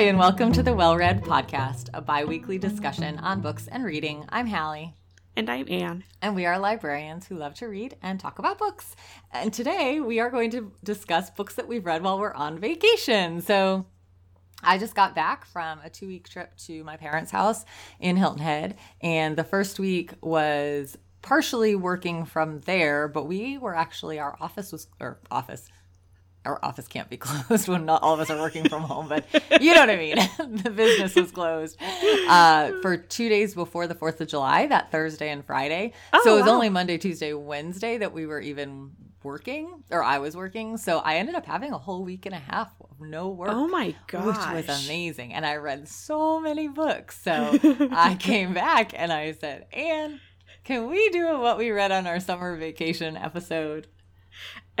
Hi, and welcome to the Well Read Podcast, a bi weekly discussion on books and reading. I'm Hallie. And I'm Anne. And we are librarians who love to read and talk about books. And today we are going to discuss books that we've read while we're on vacation. So I just got back from a two week trip to my parents' house in Hilton Head. And the first week was partially working from there, but we were actually, our office was, or office, our office can't be closed when not all of us are working from home, but you know what I mean. the business was closed uh, for two days before the 4th of July, that Thursday and Friday. Oh, so it was wow. only Monday, Tuesday, Wednesday that we were even working, or I was working. So I ended up having a whole week and a half of no work. Oh my gosh. Which was amazing. And I read so many books. So I came back and I said, Anne, can we do what we read on our summer vacation episode?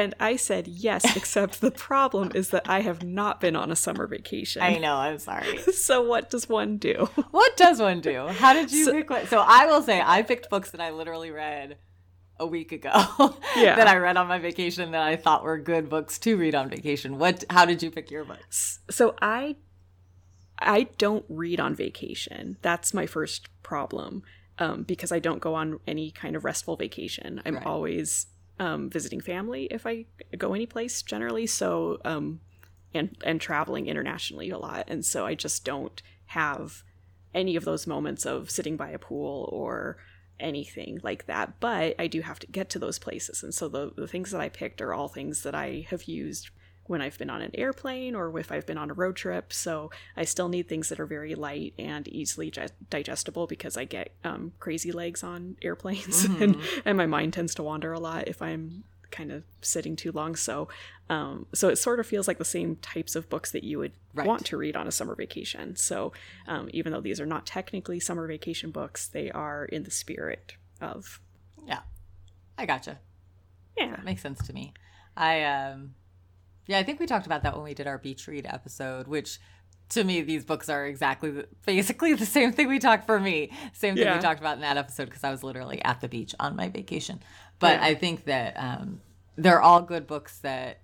And I said yes, except the problem is that I have not been on a summer vacation. I know, I'm sorry. so what does one do? What does one do? How did you so, pick what? So I will say I picked books that I literally read a week ago yeah. that I read on my vacation that I thought were good books to read on vacation. What how did you pick your books? So I I don't read on vacation. That's my first problem. Um, because I don't go on any kind of restful vacation. I'm right. always um, visiting family if I go any place generally. So um, and and traveling internationally a lot, and so I just don't have any of those moments of sitting by a pool or anything like that. But I do have to get to those places, and so the the things that I picked are all things that I have used when I've been on an airplane or if I've been on a road trip. So I still need things that are very light and easily digestible because I get um, crazy legs on airplanes mm-hmm. and, and my mind tends to wander a lot if I'm kind of sitting too long. So, um, so it sort of feels like the same types of books that you would right. want to read on a summer vacation. So, um, even though these are not technically summer vacation books, they are in the spirit of. Yeah, I gotcha. Yeah, that makes sense to me. I um, yeah, I think we talked about that when we did our beach read episode, which to me these books are exactly the, basically the same thing we talked for me same thing yeah. we talked about in that episode because i was literally at the beach on my vacation but yeah. i think that um, they're all good books that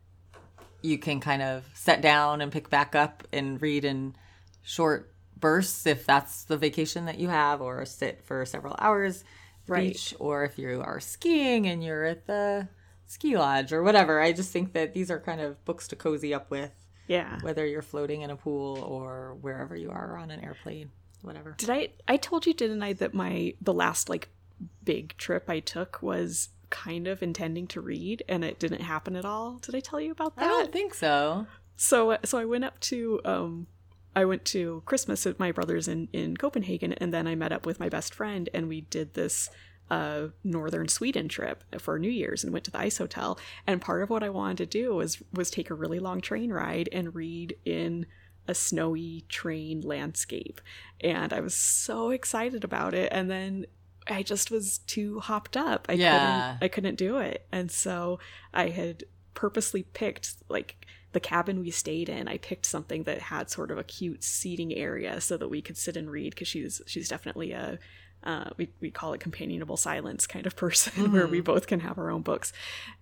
you can kind of set down and pick back up and read in short bursts if that's the vacation that you have or sit for several hours right. beach or if you are skiing and you're at the ski lodge or whatever. I just think that these are kind of books to cozy up with. Yeah. Whether you're floating in a pool or wherever you are on an airplane, whatever. Did I I told you didn't I that my the last like big trip I took was kind of intending to read and it didn't happen at all. Did I tell you about that? I don't think so. So so I went up to um I went to Christmas at my brother's in in Copenhagen and then I met up with my best friend and we did this a northern Sweden trip for New Year's and went to the ice hotel. And part of what I wanted to do was was take a really long train ride and read in a snowy train landscape. And I was so excited about it. And then I just was too hopped up. I yeah. couldn't I couldn't do it. And so I had purposely picked like the cabin we stayed in, I picked something that had sort of a cute seating area so that we could sit and read because she's she's definitely a uh, we, we call it companionable silence kind of person mm-hmm. where we mm-hmm. both can have our own books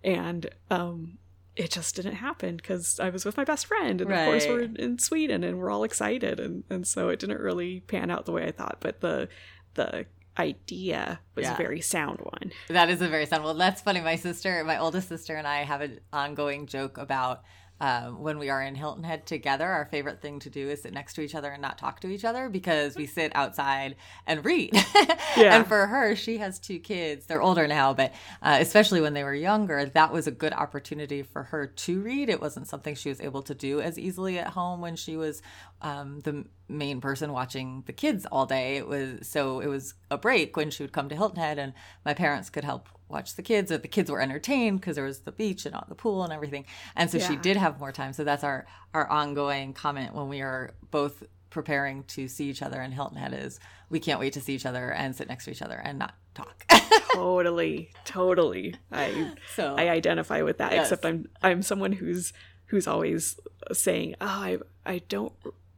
and um, it just didn't happen because I was with my best friend, and right. of course we're in Sweden, and we're all excited, and and so it didn't really pan out the way I thought. But the the idea was yeah. a very sound one. That is a very sound. Well, that's funny. My sister, my oldest sister, and I have an ongoing joke about um, when we are in Hilton Head together, our favorite thing to do is sit next to each other and not talk to each other because we sit outside and read. yeah. And for her, she has two kids. They're older now, but uh, especially when they were younger, that was a good opportunity for her to read. It wasn't something she was able to do as easily at home when she was um, the main person watching the kids all day. It was so it was a break when she would come to Hilton Head, and my parents could help watch the kids. Or the kids were entertained because there was the beach and on the pool and everything, and so yeah. she did have more time. So that's our our ongoing comment when we are both preparing to see each other in Hilton Head is we can't wait to see each other and sit next to each other and not talk. totally, totally. I so I identify with that. Yes. Except I'm I'm someone who's who's always saying, "Oh, I I don't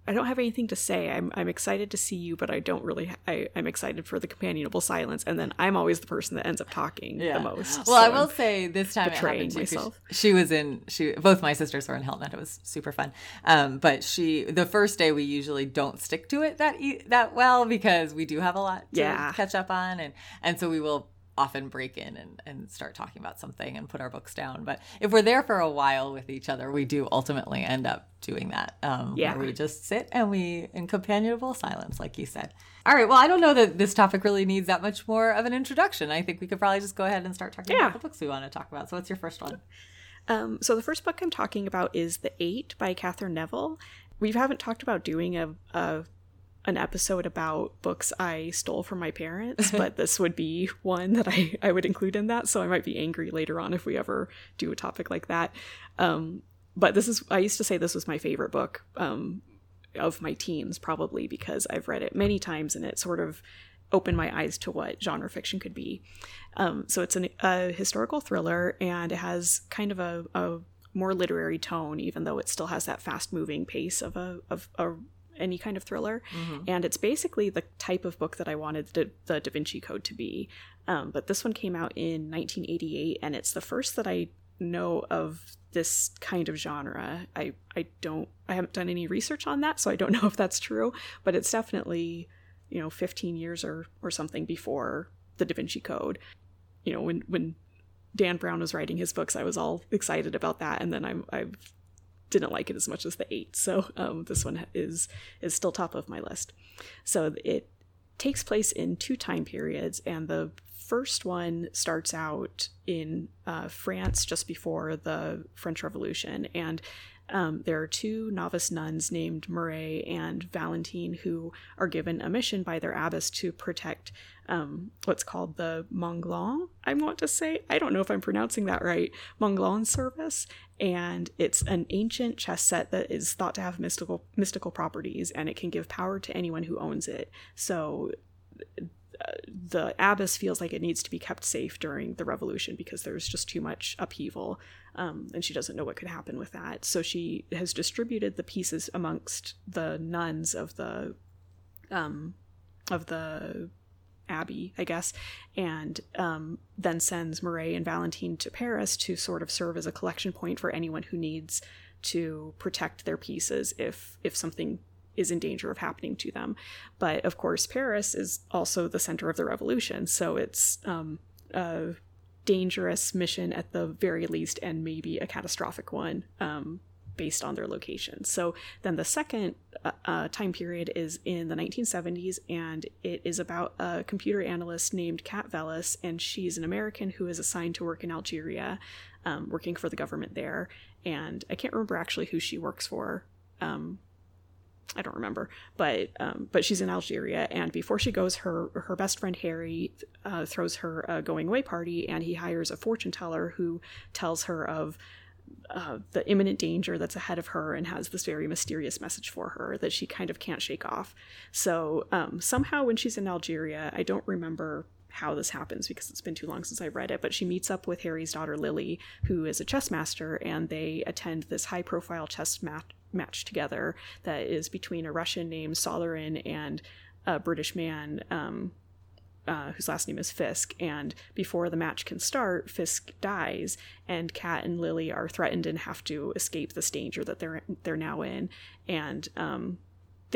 I don't have anything to say. I'm I'm excited to see you, but I don't really. I I'm excited for the companionable silence, and then I'm always the person that ends up talking yeah. the most. Well, so I will say this time betraying myself. She, she, was in. She both my sisters were in Head. It was super fun. Um, but she the first day we usually don't stick to it that that well because we do have a lot to yeah. catch up on, and and so we will often break in and, and start talking about something and put our books down. But if we're there for a while with each other, we do ultimately end up doing that. Um, yeah. we just sit and we, in companionable silence, like you said. All right. Well, I don't know that this topic really needs that much more of an introduction. I think we could probably just go ahead and start talking yeah. about the books we want to talk about. So, what's your first one? Um, so, the first book I'm talking about is The Eight by Katherine Neville. We haven't talked about doing a, a an episode about books I stole from my parents, but this would be one that I, I would include in that. So I might be angry later on if we ever do a topic like that. Um, but this is, I used to say this was my favorite book um, of my teens, probably because I've read it many times and it sort of opened my eyes to what genre fiction could be. Um, so it's an, a historical thriller and it has kind of a, a more literary tone, even though it still has that fast moving pace of a, of a any kind of thriller. Mm-hmm. And it's basically the type of book that I wanted the, the Da Vinci Code to be. Um, but this one came out in 1988, and it's the first that I know of this kind of genre. I, I don't, I haven't done any research on that, so I don't know if that's true, but it's definitely, you know, 15 years or, or something before the Da Vinci Code. You know, when, when Dan Brown was writing his books, I was all excited about that. And then I'm, I've didn't like it as much as the eight. So um, this one is is still top of my list. So it takes place in two time periods, and the first one starts out in uh, France just before the French Revolution, and um, there are two novice nuns named Mireille and Valentine who are given a mission by their abbess to protect um, what's called the Montglane, I want to say. I don't know if I'm pronouncing that right. Montglane service. And it's an ancient chess set that is thought to have mystical mystical properties and it can give power to anyone who owns it. So the abbess feels like it needs to be kept safe during the revolution because there's just too much upheaval um, and she doesn't know what could happen with that. So she has distributed the pieces amongst the nuns of the um, of the abbey i guess and um, then sends Mireille and valentine to paris to sort of serve as a collection point for anyone who needs to protect their pieces if if something is in danger of happening to them. But of course, Paris is also the center of the revolution, so it's um, a dangerous mission at the very least, and maybe a catastrophic one. Um, based on their location. So then the second uh, uh, time period is in the 1970s, and it is about a computer analyst named Cat Velis, and she's an American who is assigned to work in Algeria, um, working for the government there. And I can't remember actually who she works for. Um, I don't remember, but um, but she's in Algeria, and before she goes, her her best friend Harry uh, throws her a going away party, and he hires a fortune teller who tells her of uh, the imminent danger that's ahead of her and has this very mysterious message for her that she kind of can't shake off. So um, somehow, when she's in Algeria, I don't remember how this happens because it's been too long since I read it, but she meets up with Harry's daughter Lily, who is a chess master, and they attend this high profile chess match match together that is between a Russian named Solarin and a British man um, uh, whose last name is Fiske. And before the match can start, Fiske dies, and Cat and Lily are threatened and have to escape this danger that they're they're now in. And um,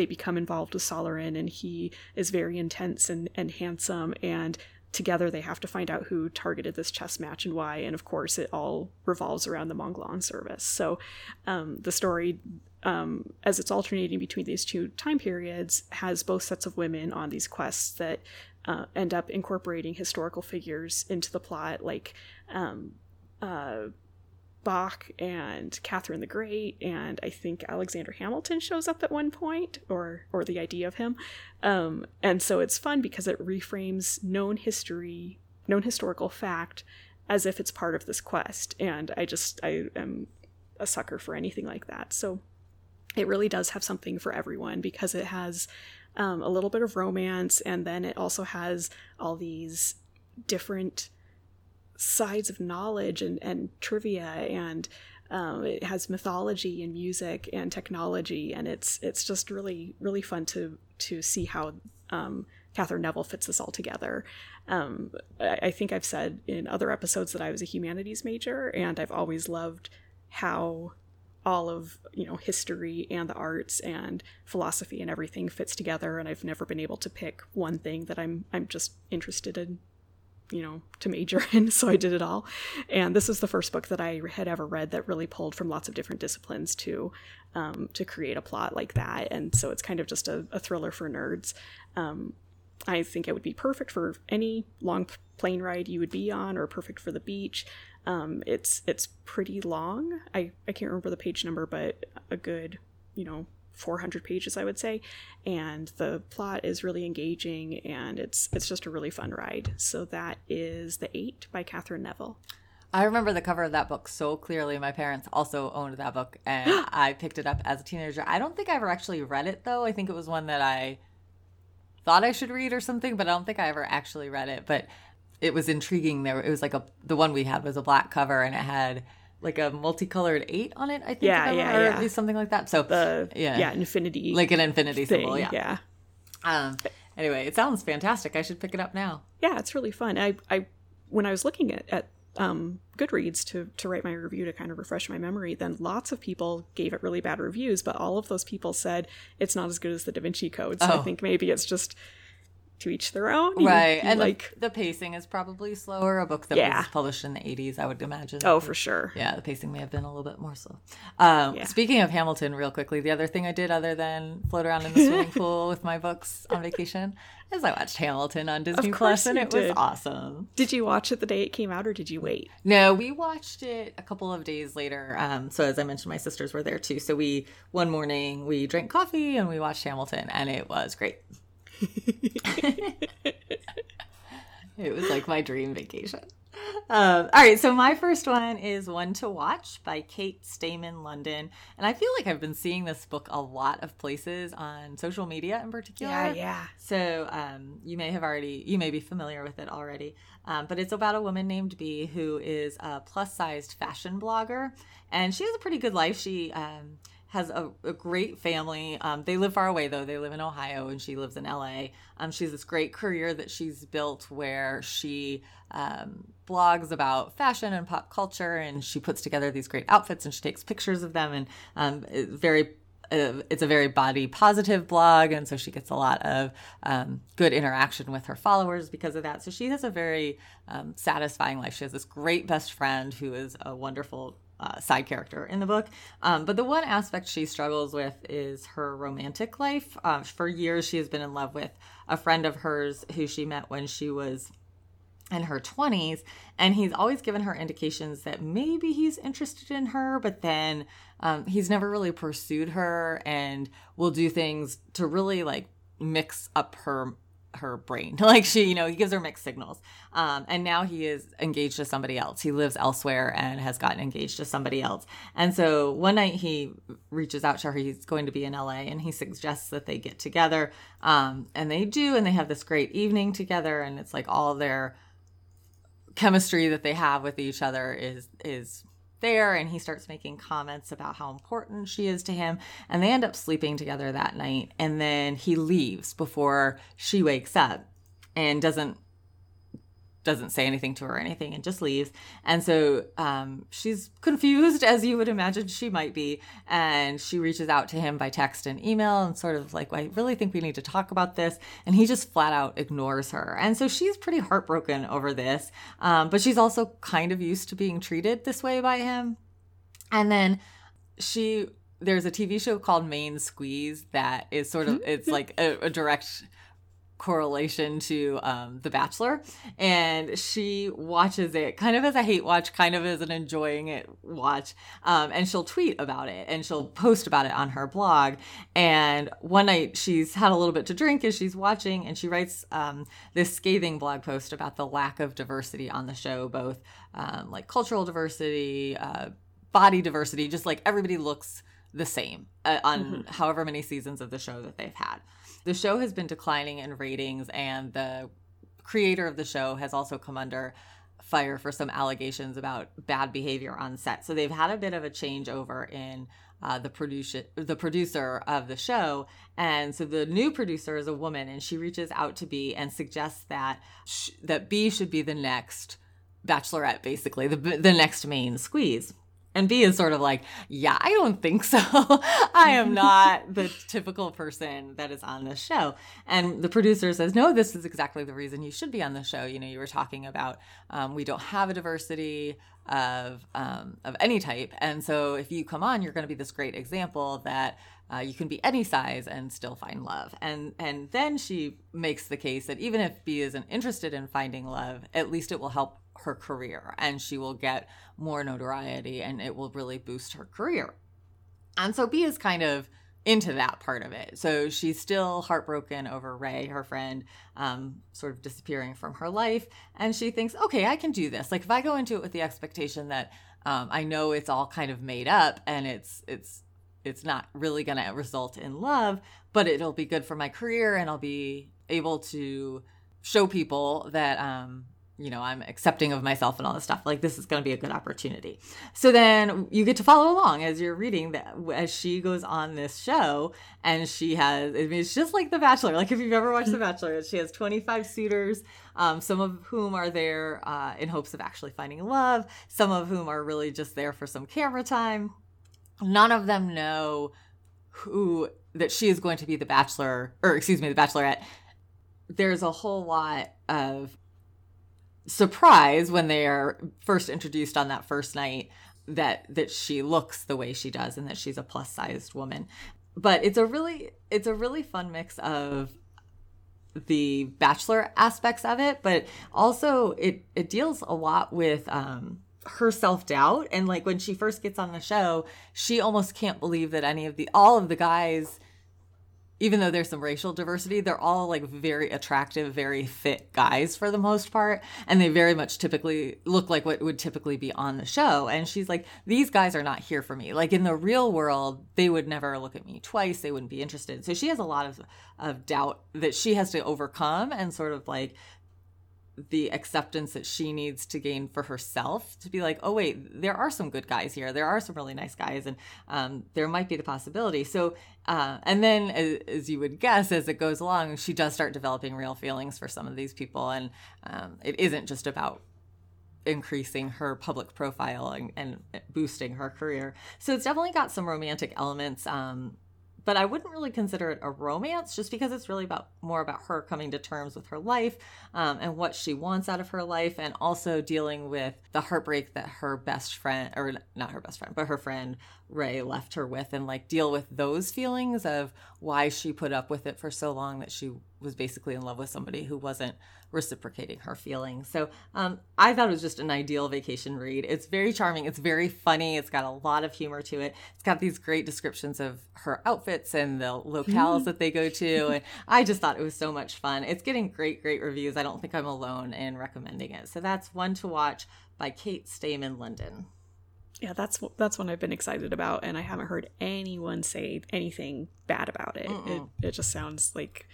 they become involved with Solarin, and he is very intense and, and handsome. And together they have to find out who targeted this chess match and why and of course it all revolves around the Montglane service so um, the story um, as it's alternating between these two time periods has both sets of women on these quests that uh, end up incorporating historical figures into the plot like um, uh, Bach and Catherine the Great, and I think Alexander Hamilton shows up at one point, or or the idea of him. Um, and so it's fun because it reframes known history, known historical fact, as if it's part of this quest. And I just I am a sucker for anything like that. So it really does have something for everyone because it has um, a little bit of romance, and then it also has all these different sides of knowledge and, and trivia and Um, it has mythology and music and technology, and it's it's just really really fun to to see how um, Katherine Neville fits this all together. Um, I, I think I've said in other episodes that I was a humanities major, and I've always loved how all of you know history and the arts and philosophy and everything fits together and I've never been able to pick one thing that I'm I'm just interested in you know to major in so I did it all. And this is the first book that I had ever read that really pulled from lots of different disciplines to um, to create a plot like that. And so it's kind of just a, a thriller for nerds. Um, I think it would be perfect for any long plane ride you would be on or perfect for the beach. Um, it's it's pretty long. I, I can't remember the page number, but a good, you know, 400 pages, I would say. And the plot is really engaging and it's it's just a really fun ride. So that is The Eight by Katherine Neville. I remember the cover of that book so clearly. My parents also owned that book and I picked it up as a teenager. I don't think I ever actually read it though. I think it was one that I thought I should read or something, but I don't think I ever actually read it. But it was intriguing. There, it was like a the one we had was a black cover and it had like a multicolored eight on it. I think, yeah, yeah, or yeah. at least something like that. So the yeah, yeah, infinity, like an infinity thing, symbol. Yeah, yeah. Um. Anyway, it sounds fantastic. I should pick it up now. Yeah, it's really fun. I, I, when I was looking at at um, Goodreads to to write my review to kind of refresh my memory, then lots of people gave it really bad reviews, but all of those people said it's not as good as the Da Vinci Code. So oh. I think maybe it's just to each their own. You, right. You and like the, the, pacing is probably slower. A book that yeah. was published in the 80s, I would imagine. Oh, for sure. Yeah, the pacing may have been a little bit more slow. Um, yeah. Speaking of Hamilton, real quickly, the other thing I did other than float around in the swimming pool with my books on vacation is I watched Hamilton on Disney Plus, and it did. was awesome. Did you watch it the day it came out, or did you wait? No, we watched it a couple of days later. Um, so as I mentioned, my sisters were there too. So we one morning we drank coffee and we watched Hamilton, and it was great. It was like my dream vacation. Um, all right, so my first one is One to Watch by Kate Stayman London. And I feel like I've been seeing this book a lot of places on social media in particular. Yeah, yeah. So um, you may have already, you may be familiar with it already. Um, but it's about a woman named Bee who is a plus sized fashion blogger. And she has a pretty good life. She, um, has a, a great family. Um, they live far away though. They live in Ohio and she lives in LA. Um, she has this great career that she's built where she um, blogs about fashion and pop culture and she puts together these great outfits and she takes pictures of them and um, very uh, it's a very body positive blog and so she gets a lot of um, good interaction with her followers because of that so she has a very um, satisfying life she has this great best friend who is a wonderful uh, side character in the book. Um, but the one aspect she struggles with is her romantic life. Um, for years, she has been in love with a friend of hers who she met when she was in her 20s and he's always given her indications that maybe he's interested in her but then um, he's never really pursued her and will do things to really like mix up her her brain. Like she, you know, he gives her mixed signals. Um, and now he is engaged to somebody else. He lives elsewhere and has gotten engaged to somebody else. And so one night he reaches out to her. He's going to be in LA and he suggests that they get together. Um, and they do, and they have this great evening together. And it's like all their chemistry that they have with each other is is there and he starts making comments about how important she is to him and they end up sleeping together that night and then he leaves before she wakes up and doesn't doesn't say anything to her or anything and just leaves. And so um, she's confused, as you would imagine she might be. And she reaches out to him by text and email and sort of like, I really think we need to talk about this. And he just flat out ignores her. And so she's pretty heartbroken over this. Um, but she's also kind of used to being treated this way by him. And then she there's a TV show called Main Squeeze that is sort of it's like a, a direct correlation to um, The Bachelor, and she watches it kind of as a hate watch, kind of as an enjoying it watch, um, and she'll tweet about it and she'll post about it on her blog. And one night she's had a little bit to drink as she's watching, and she writes um, this scathing blog post about the lack of diversity on the show, both um, like cultural diversity, uh, body diversity, just like everybody looks the same uh, on mm-hmm. however many seasons of the show that they've had. The show has been declining in ratings, and the creator of the show has also come under fire for some allegations about bad behavior on set. So they've had a bit of a changeover in uh, the producer the producer of the show and so the new producer is a woman and she reaches out to b and suggests that sh- that b should be the next bachelorette basically the, the next main squeeze and B is sort of like, yeah, I don't think so. I am not the typical person that is on this show. And the producer says, no, this is exactly the reason you should be on the show. You know, you were talking about um, we don't have a diversity of um, of any type, and so if you come on, you're going to be this great example that uh, you can be any size and still find love. And and then she makes the case that even if B isn't interested in finding love, at least it will help her career and she will get more notoriety and it will really boost her career. And so B is kind of into that part of it. So she's still heartbroken over Ray, her friend, um, sort of disappearing from her life. And she thinks, okay, I can do this. Like if I go into it with the expectation that um, I know it's all kind of made up and it's it's it's not really going to result in love, but it'll be good for my career and I'll be able to show people that um, you know, I'm accepting of myself and all this stuff. Like this is going to be a good opportunity. So then you get to follow along as you're reading that as she goes on this show and she has, I mean, it's just like The Bachelor. Like if you've ever watched The Bachelor, she has 25 suitors, um, some of whom are there uh, in hopes of actually finding love, some of whom are really just there for some camera time. None of them know who that she is going to be the bachelor or excuse me the bachelorette there's a whole lot of surprise when they are first introduced on that first night that that she looks the way she does and that she's a plus sized woman. But it's a really it's a really fun mix of the bachelor aspects of it but also it it deals a lot with um her self-doubt. And like when she first gets on the show she almost can't believe that any of the all of the guys even though there's some racial diversity, they're all like very attractive, very fit guys for the most part. And they very much typically look like what would typically be on the show. And she's like, these guys are not here for me. Like in the real world, they would never look at me twice. They wouldn't be interested. So she has a lot of, of doubt that she has to overcome and sort of like the acceptance that she needs to gain for herself to be like, oh, wait, there are some good guys here. There are some really nice guys, and um, there might be the possibility. So, uh, and then as, as, you would guess, as it goes along, she does start developing real feelings for some of these people. And um, it isn't just about increasing her public profile and, and, boosting her career. So it's definitely got some romantic elements. Um, but I wouldn't really consider it a romance just because it's really about more about her coming to terms with her life um, and what she wants out of her life and also dealing with the heartbreak that her best friend or not her best friend but her friend Ray left her with and like deal with those feelings of why she put up with it for so long that she was basically in love with somebody who wasn't reciprocating her feelings. So um, I thought it was just an ideal vacation read. It's very charming. It's very funny. It's got a lot of humor to it. It's got these great descriptions of her outfits and the locales that they go to. And I just thought it was so much fun. It's getting great, great reviews. I don't think I'm alone in recommending it. So that's one to watch by Kate Stayman London. Yeah, that's that's one I've been excited about, and I haven't heard anyone say anything bad about it. It, it just sounds like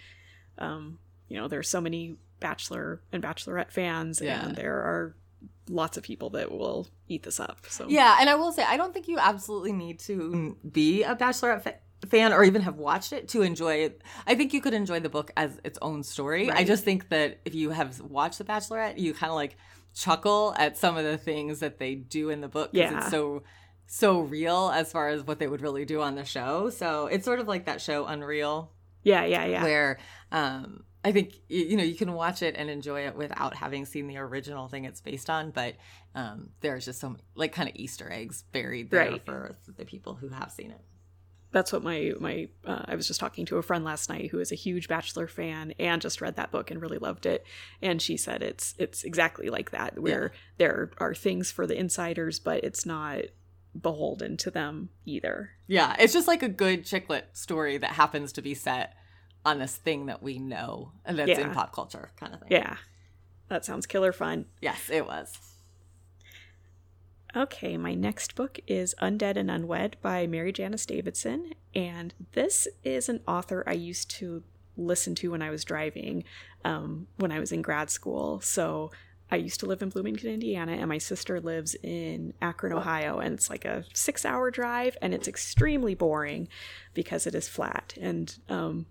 um, you know, there's so many Bachelor and Bachelorette fans, yeah. and there are lots of people that will eat this up. So yeah, and I will say I don't think you absolutely need to be a Bachelorette fa- fan or even have watched it to enjoy it. I think you could enjoy the book as its own story. Right. I just think that if you have watched The Bachelorette, you kind of like chuckle at some of the things that they do in the book because yeah. it's so so real as far as what they would really do on the show. So it's sort of like that show Unreal yeah, yeah, yeah. Where um, I think you know you can watch it and enjoy it without having seen the original thing it's based on, but um, there's just some like kind of Easter eggs buried there right. for the people who have seen it. That's what my my uh, I was just talking to a friend last night who is a huge Bachelor fan and just read that book and really loved it, and she said it's it's exactly like that where yeah. there are things for the insiders, but it's not beholden to them either. Yeah, it's just like a good chick lit story that happens to be set on this thing that we know and that's yeah. in pop culture kind of thing. Yeah. That sounds killer fun. Yes, it was. Okay, my next book is Undead and Unwed by MaryJanice Davidson. And this is an author I used to listen to when I was driving, um, when I was in grad school. So I used to live in Bloomington, Indiana, and my sister lives in Akron, Ohio, and it's like a six-hour drive, and it's extremely boring because it is flat and um,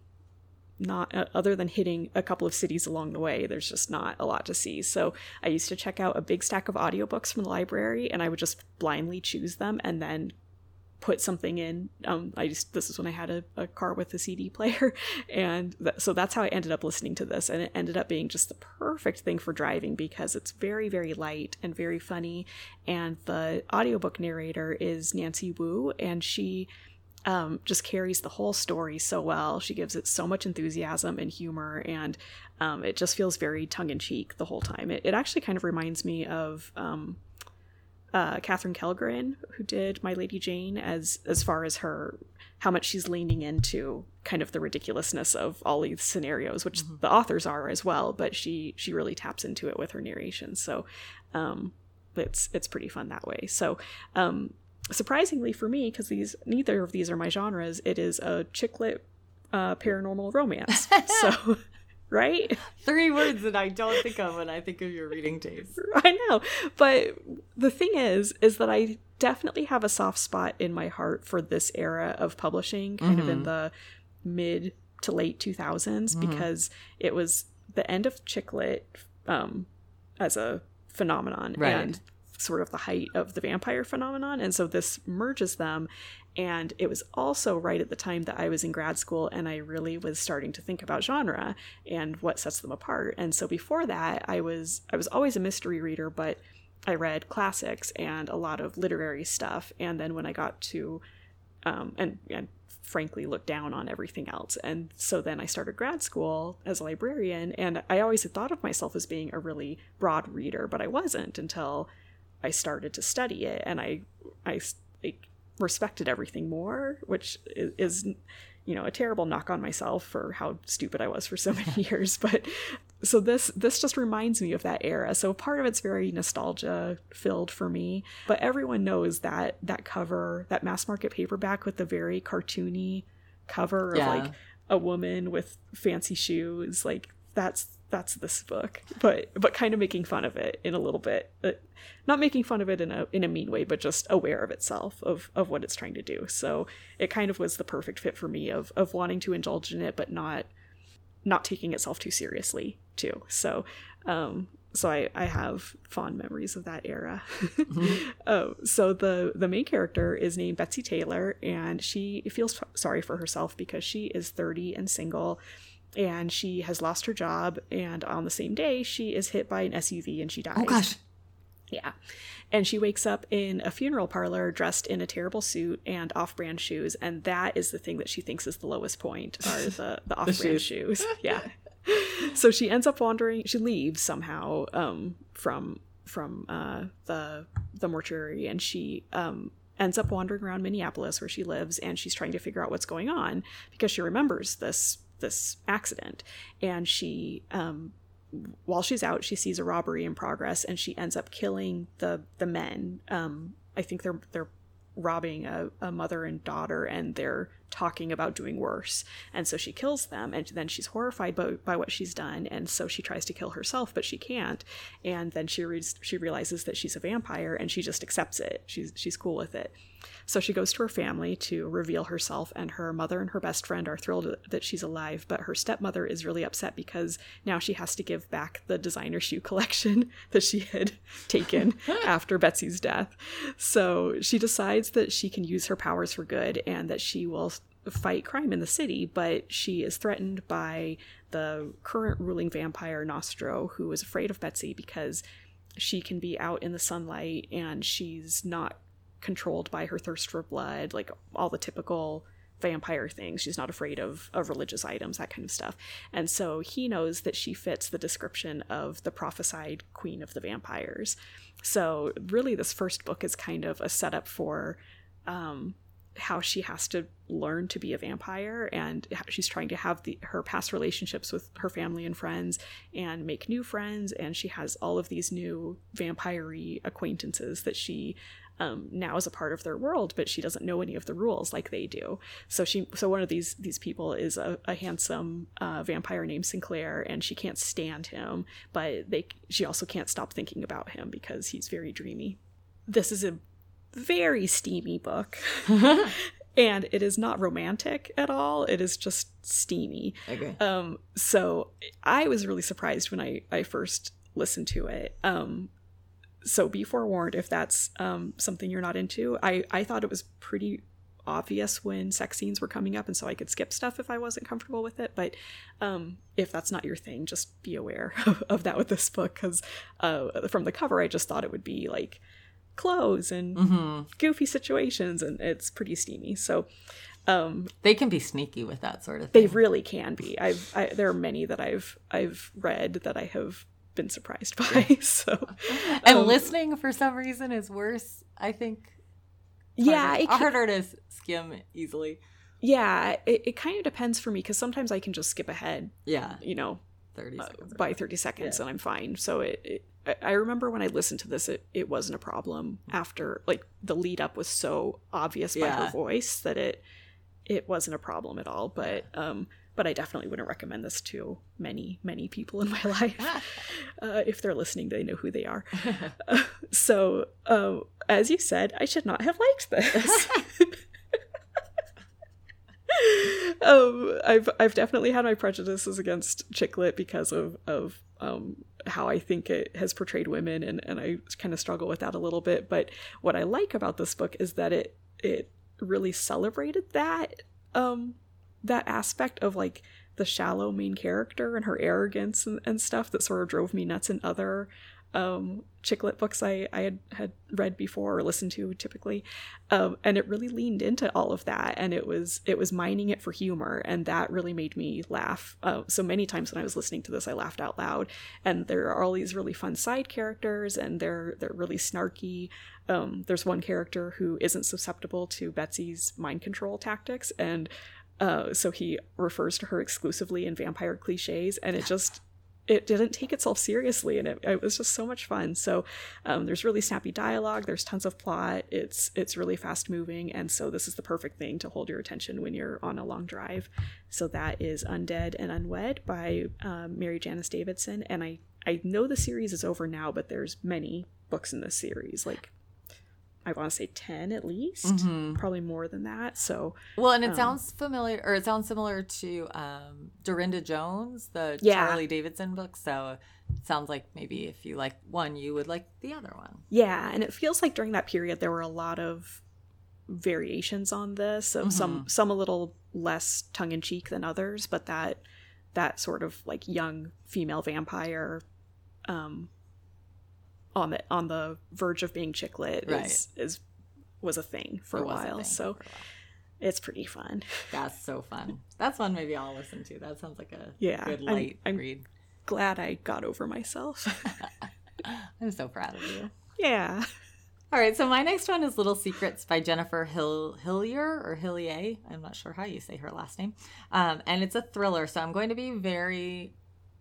not uh, other than hitting a couple of cities along the way. There's just not a lot to see. So I used to check out a big stack of audiobooks from the library, and I would just blindly choose them and then put something in. Um, I just this is when I had a, a car with a CD player, and th- so that's how I ended up listening to this, and it ended up being just the perfect thing for driving because it's very very light and very funny, and the audiobook narrator is Nancy Wu, and she. Um, just carries the whole story so well. She gives it so much enthusiasm and humor, and um, it just feels very tongue in cheek the whole time. It, it actually kind of reminds me of um, uh, Katherine Kellgren, who did My Lady Jane, as as far as her how much she's leaning into kind of the ridiculousness of all these scenarios, which mm-hmm. the authors are as well, but she she really taps into it with her narration. So um, it's it's pretty fun that way. So um, surprisingly for me, because these neither of these are my genres, it is a chick lit uh, paranormal romance. so right? Three words that I don't think of when I think of your reading taste. I know. But the thing is, is that I definitely have a soft spot in my heart for this era of publishing, kind mm-hmm. of in mm-hmm. the mid to late 2000s, mm-hmm. because it was the end of chick lit um, as a phenomenon. Right. And sort of the height of the vampire phenomenon. And so this merges them. And it was also right at the time that I was in grad school and I really was starting to think about genre and what sets them apart. And so before that, I was I was always a mystery reader, but I read classics and a lot of literary stuff. And then when I got to um, and, and frankly looked down on everything else. And so then I started grad school as a librarian, and I always had thought of myself as being a really broad reader, but I wasn't until I started to study it, and I I like, respected everything more, which is, is you know a terrible knock on myself for how stupid I was for so many years. But so this this just reminds me of that era. So part of it's very nostalgia filled for me. But everyone knows that that cover, that mass market paperback with the very cartoony cover of yeah. like a woman with fancy shoes, like that's that's this book but but kind of making fun of it in a little bit uh, not making fun of it in a in a mean way but just aware of itself of of what it's trying to do so it kind of was the perfect fit for me of of wanting to indulge in it but not not taking itself too seriously too so um so I, I have fond memories of that era. mm-hmm. uh, so the the main character is named Betsy Taylor, and she feels sorry for herself because she is 30 and single, and she has lost her job and on the same day she is hit by an SUV and she dies. Oh gosh. Yeah. And she wakes up in a funeral parlor dressed in a terrible suit and off-brand shoes and that is the thing that she thinks is the lowest point are the the off-brand shoes. shoes. Yeah. so she ends up wandering she leaves somehow um from from uh the the mortuary and she um ends up wandering around Minneapolis where she lives and she's trying to figure out what's going on because she remembers this this accident. And she um while she's out she sees a robbery in progress and she ends up killing the the men. Um i think they're they're robbing a, a mother and daughter and they're talking about doing worse. And so she kills them and then she's horrified by, by what she's done. And so she tries to kill herself but she can't. And then she re- she realizes that she's a vampire and she just accepts it. She's she's cool with it so she goes to her family to reveal herself, and her mother and her best friend are thrilled that she's alive. But her stepmother is really upset because now she has to give back the designer shoe collection that she had taken after Betsy's death. So she decides that she can use her powers for good and that she will fight crime in the city, but she is threatened by the current ruling vampire Nostro, who is afraid of Betsy because she can be out in the sunlight and she's not controlled by her thirst for blood, like all the typical vampire things. She's not afraid of, of religious items, that kind of stuff. And so he knows that she fits the description of the prophesied queen of the vampires. So really this first book is kind of a setup for um, how she has to learn to be a vampire and she's trying to have the her past relationships with her family and friends and make new friends and she has all of these new vampire acquaintances that she um, now is a part of their world, but she doesn't know any of the rules like they do. So she, so one of these these people is a, a handsome uh, vampire named Sinclair, and she can't stand him, but they she also can't stop thinking about him because he's very dreamy. This is a very steamy book. and it is not romantic at all. It is just steamy. Okay. Um, so I was really surprised when I, I first listened to it. Um, so be forewarned if that's um, something you're not into. I, I thought it was pretty obvious when sex scenes were coming up, and so I could skip stuff if I wasn't comfortable with it. But um, if that's not your thing, just be aware of, of that with this book because uh, from the cover, I just thought it would be like clothes and mm-hmm. goofy situations, and it's pretty steamy. So um, they can be sneaky with that sort of thing. They really can be. I've I, there are many that I've I've read that I have been surprised by. so, and um, listening for some reason is worse. I think. Yeah, it can, harder to skim easily. Yeah, it, it kind of depends for me because sometimes I can just skip ahead. Yeah, you know, thirty seconds uh, by thirty seconds, yeah. and I'm fine. So it, it I remember when I listened to this, it, it wasn't a problem after like the lead up was so obvious by yeah. her voice that it it wasn't a problem at all. But um, but I definitely wouldn't recommend this to many, many people in my life. uh, if they're listening, they know who they are. uh, so, uh, as you said, I should not have liked this. um, I've I've definitely had my prejudices against chick lit because of of um, how I think it has portrayed women, and and I kind of struggle with that a little bit. But what I like about this book is that it it really celebrated that um that aspect of like the shallow main character and her arrogance and, and stuff that sort of drove me nuts in other um, books I, I had, had read before or listened to typically. Um, and it really leaned into all of that and it was it was mining it for humor and that really made me laugh. Uh, so many times when I was listening to this I laughed out loud. And there are all these really fun side characters and they're they're really snarky. Um, there's one character who isn't susceptible to Betsy's mind control tactics and uh, so he refers to her exclusively in vampire cliches, and it just it didn't take itself seriously, and it, it was just so much fun. So um, there's really snappy dialogue, there's tons of plot, it's it's really fast moving, and so this is the perfect thing to hold your attention when you're on a long drive. So that is Undead and Unwed by um, MaryJanice Davidson, and I I know the series is over now, but there's many books in this series, like I want to say 10 at least, mm-hmm. probably more than that. So, well, and it um, sounds familiar or it sounds similar to um, Darynda Jones, the yeah. Charlie Davidson book. So, it sounds like maybe if you like one, you would like the other one. Yeah. And it feels like during that period, there were a lot of variations on this, of mm-hmm. some, some a little less tongue in cheek than others, but that, that sort of like young female vampire um, on the on the verge of being chick lit right. is, is was a thing for, a while, so a while. it's pretty fun. That's so fun. That's one maybe I'll listen to. That sounds like a yeah, good light I'm, I'm read. Glad I got over myself. I'm so proud of you. Yeah. All right, so my next one is Little Secrets by Jennifer Hill Hillier or Hillier. I'm not sure how you say her last name. Um, and it's a thriller, so I'm going to be very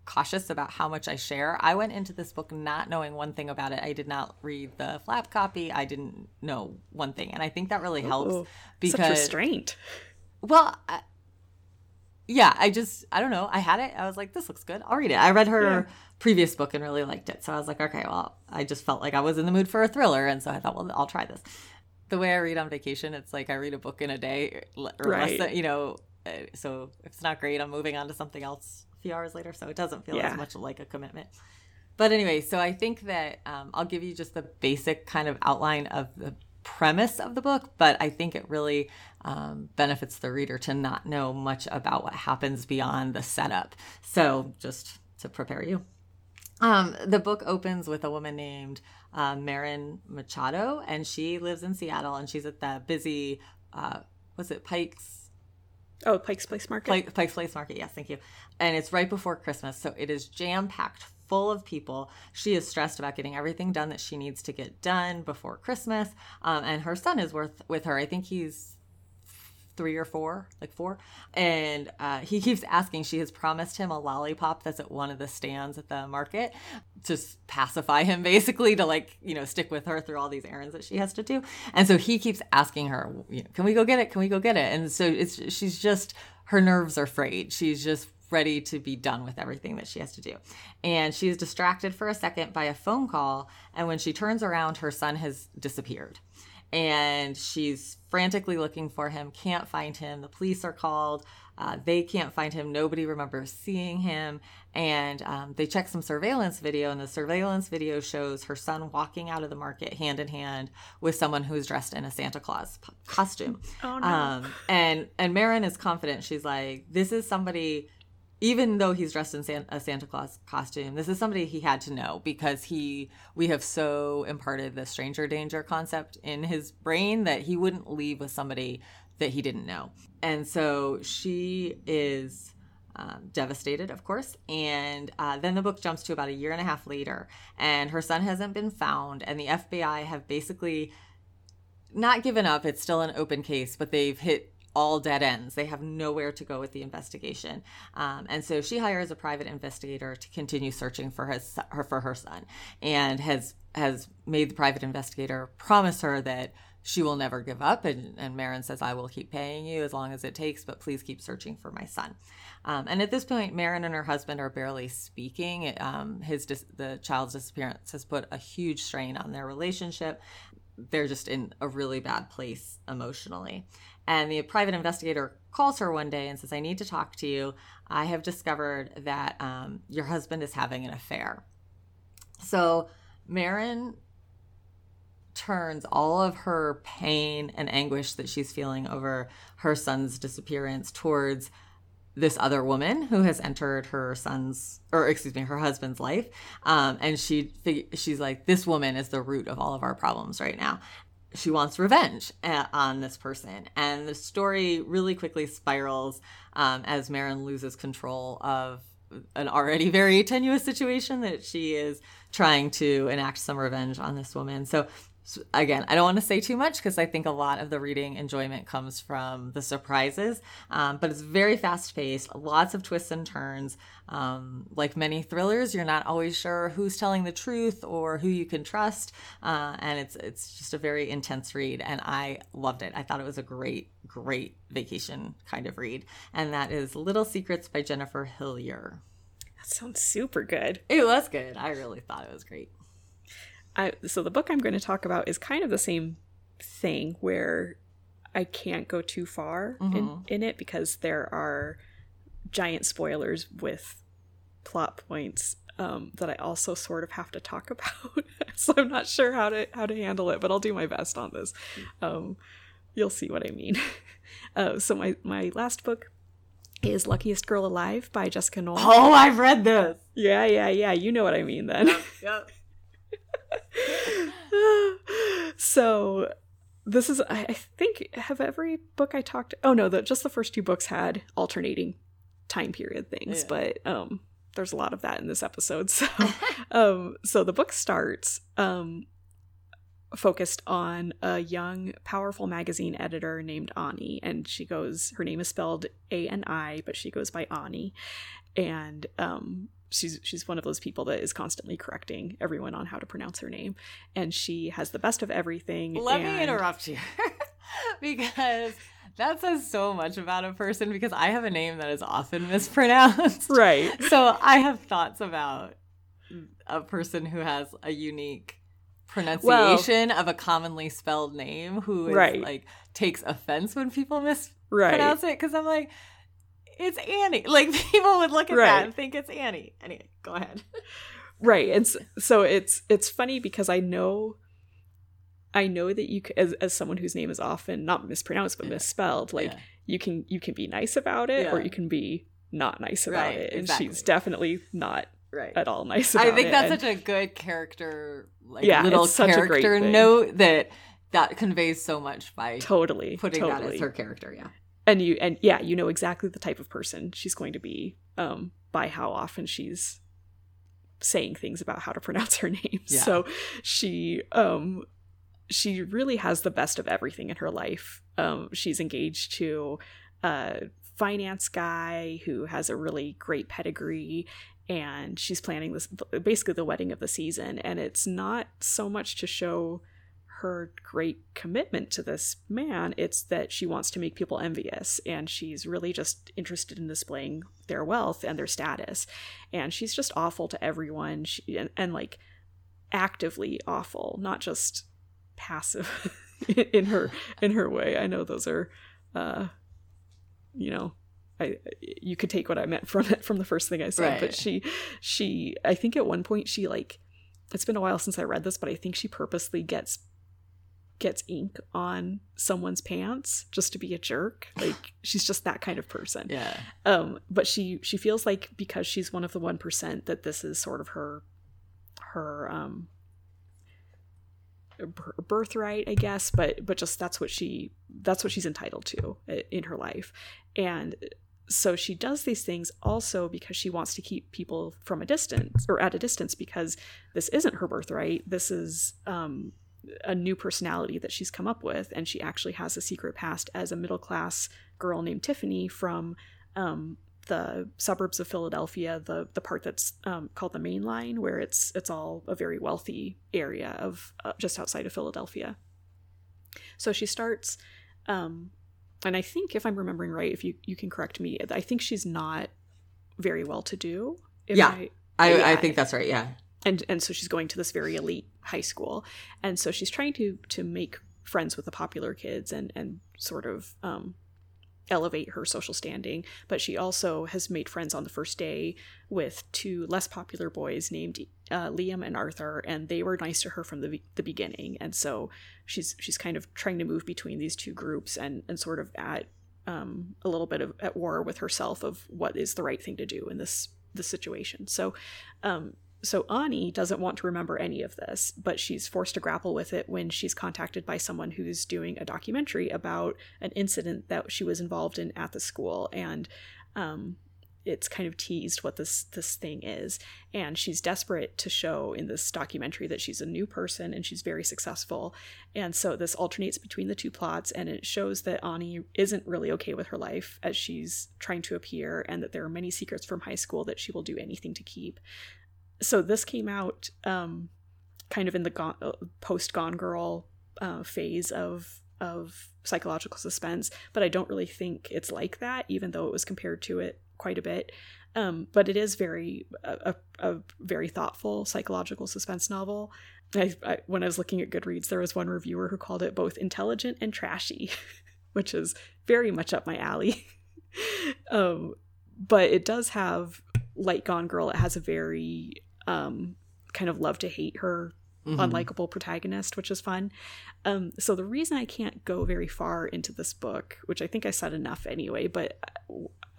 cautious about how much I share. I went into this book not knowing one thing about it. I did not read the flap copy. I didn't know one thing, and I think that really helps Ooh, because such restraint. Well, I, yeah, I just I don't know. I had it. I was like, this looks good. I'll read it. I read her yeah. previous book and really liked it, so I was like, okay, well, I just felt like I was in the mood for a thriller, and so I thought, well, I'll try this. The way I read on vacation, it's like I read a book in a day, or right. less than, you know. Uh, so if it's not great, I'm moving on to something else few hours later, so it doesn't feel yeah. as much like a commitment. But anyway, so I think that um, I'll give you just the basic kind of outline of the premise of the book, but I think it really um, benefits the reader to not know much about what happens beyond the setup. So just to prepare you. Um, the book opens with a woman named uh, Marin Machado, and she lives in Seattle, and she's at the busy, uh, was it Pike's Oh, Pike's Place Market. Pike, Pike's Place Market, yes, thank you. And it's right before Christmas, so it is jam packed full of people. She is stressed about getting everything done that she needs to get done before Christmas. Um, and her son is worth with her. I think he's three or four, like four. And uh, he keeps asking, she has promised him a lollipop that's at one of the stands at the market to pacify him, basically, to like, you know, stick with her through all these errands that she has to do. And so he keeps asking her, can we go get it? Can we go get it? And so it's, she's just, her nerves are frayed. She's just ready to be done with everything that she has to do. And she is distracted for a second by a phone call. And when she turns around, her son has disappeared and she's frantically looking for him, can't find him. The police are called. Uh, they can't find him. Nobody remembers seeing him. And um, they check some surveillance video, and the surveillance video shows her son walking out of the market hand in hand with someone who's dressed in a Santa Claus p- costume. Oh no! Um, and and Marin is confident. She's like, "This is somebody even though he's dressed in San- a Santa Claus costume, this is somebody he had to know because he we have so imparted the stranger danger concept in his brain that he wouldn't leave with somebody that he didn't know. And so she is um, devastated, of course. And uh, then the book jumps to about a year and a half later, and her son hasn't been found, and the FBI have basically not given up. It's still an open case, but they've hit all dead ends. They have nowhere to go with the investigation, um, and so she hires a private investigator to continue searching for his her for her son, and has has made the private investigator promise her that she will never give up. And, and Marin says, I will keep paying you as long as it takes, but please keep searching for my son. Um, and at this point, Marin and her husband are barely speaking. Um, his dis- the child's disappearance has put a huge strain on their relationship. They're just in a really bad place emotionally. And the private investigator calls her one day and says, I need to talk to you. I have discovered that um, your husband is having an affair. So Marin turns all of her pain and anguish that she's feeling over her son's disappearance towards this other woman who has entered her son's or excuse me her husband's life um, and she she's like this woman is the root of all of our problems right now she wants revenge uh, on this person. And the story really quickly spirals um, as Marin loses control of an already very tenuous situation that she is trying to enact some revenge on this woman. So again, I don't want to say too much because I think a lot of the reading enjoyment comes from the surprises, um, but it's very fast paced, lots of twists and turns. Um, like many thrillers, you're not always sure who's telling the truth or who you can trust, uh, and it's it's just a very intense read, and I loved it. I thought it was a great, great vacation kind of read, and that is Little Secrets by Jennifer Hillier. That sounds super good. It was good. I really thought it was great. I, so the book I'm going to talk about is kind of the same thing where I can't go too far mm-hmm. in, in it because there are giant spoilers with plot points um, that I also sort of have to talk about. so I'm not sure how to how to handle it, but I'll do my best on this. Um, you'll see what I mean. Uh, so my my last book is Luckiest Girl Alive by Jessica Knoll. Oh, I've read this. Yeah, yeah, yeah. You know what I mean then. Yep. yep. so this is I, think have every book I talked oh no the just the first two books had alternating time period things yeah. but um there's a lot of that in this episode so um so the book starts um focused on a young powerful magazine editor named Ani and she goes her name is spelled A N I but she goes by Ani and um she's she's one of those people that is constantly correcting everyone on how to pronounce her name. And she has the best of everything. Let and... me interrupt you. Because that says so much about a person because i have a name that is often mispronounced. Right. So i have thoughts about a person who has a unique pronunciation well, of a commonly spelled name who is right. like takes offense when people mispronounce right. it. Because i'm like it's Annie. Like people would look at right. that and think it's Annie. Anyway, go ahead. right. And so, it's it's funny because I know I know that you as as someone whose name is often not mispronounced but yeah. misspelled, like yeah. you can you can be nice about it yeah. or you can be not nice about right, it. And exactly. she's definitely not right. at all nice about it. I think that's and, such a good character like little character note that that conveys so much by totally putting totally. that as her character, yeah and you and yeah you know exactly the type of person she's going to be um by how often she's saying things about how to pronounce her name yeah. so she um she really has the best of everything in her life. Um, she's engaged to a finance guy who has a really great pedigree, and she's planning this basically the wedding of the season. And it's not so much to show her great commitment to this man, it's that she wants to make people envious, and she's really just interested in displaying their wealth and their status. And she's just awful to everyone, she, and, and like actively awful, not just passive in her in her way. I know those are, uh, you know, I you could take what I meant from it from the first thing I said, right. but she she I think at one point she like it's been a while since I read this, but I think she purposely gets gets ink on someone's pants just to be a jerk. Like she's just that kind of person. Yeah. Um but she she feels like because she's one of the 1% that this is sort of her her um birthright i guess but but just that's what she that's what she's entitled to in her life and so she does these things also because she wants to keep people from a distance or at a distance because this isn't her birthright this is um, a new personality that she's come up with and she actually has a secret past as a middle class girl named tiffany from um, the suburbs of Philadelphia, the the part that's um, called the Main Line, where it's it's all a very wealthy area of uh, just outside of Philadelphia. So she starts, um, and I think if I'm remembering right, if you you can correct me, I think she's not very well to do. Yeah, I, I, yeah, I think that's right. Yeah, and and so she's going to this very elite high school, and so she's trying to to make friends with the popular kids and and sort of um, elevate her social standing, but she also has made friends on the first day with two less popular boys named uh, Liam and Arthur, and they were nice to her from the the beginning. And so she's she's kind of trying to move between these two groups and and sort of at um, a little bit of at war with herself of what is the right thing to do in this this situation. So um, so Ani doesn't want to remember any of this, but she's forced to grapple with it when she's contacted by someone who's doing a documentary about an incident that she was involved in at the school, and um, it's kind of teased what this this thing is. And she's desperate to show in this documentary that she's a new person and she's very successful. And so this alternates between the two plots, and it shows that Ani isn't really okay with her life as she's trying to appear, and that there are many secrets from high school that she will do anything to keep so this came out um, kind of in the gone, uh, post Gone Girl uh, phase of of psychological suspense, but I don't really think it's like that, even though it was compared to it quite a bit. Um, but it is very a, a, very thoughtful psychological suspense novel. I, I, when I was looking at Goodreads, there was one reviewer who called it both intelligent and trashy, which is very much up my alley. um, but it does have like Gone Girl. It has a very um, kind of love to hate her mm-hmm. unlikable protagonist, which is fun. Um, so the reason I can't go very far into this book, which I think I said enough anyway, but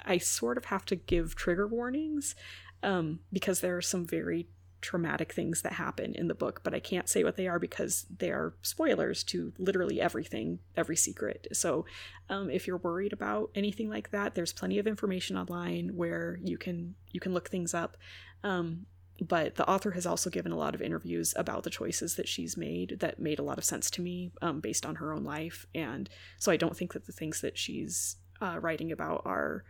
I sort of have to give trigger warnings um, because there are some very traumatic things that happen in the book, but I can't say what they are because they are spoilers to literally everything, every secret. So, um, if you're worried about anything like that, there's plenty of information online where you can you can look things up. Um, but the author has also given a lot of interviews about the choices that she's made that made a lot of sense to me um, based on her own life. And so i don't think that the things that she's uh, writing about are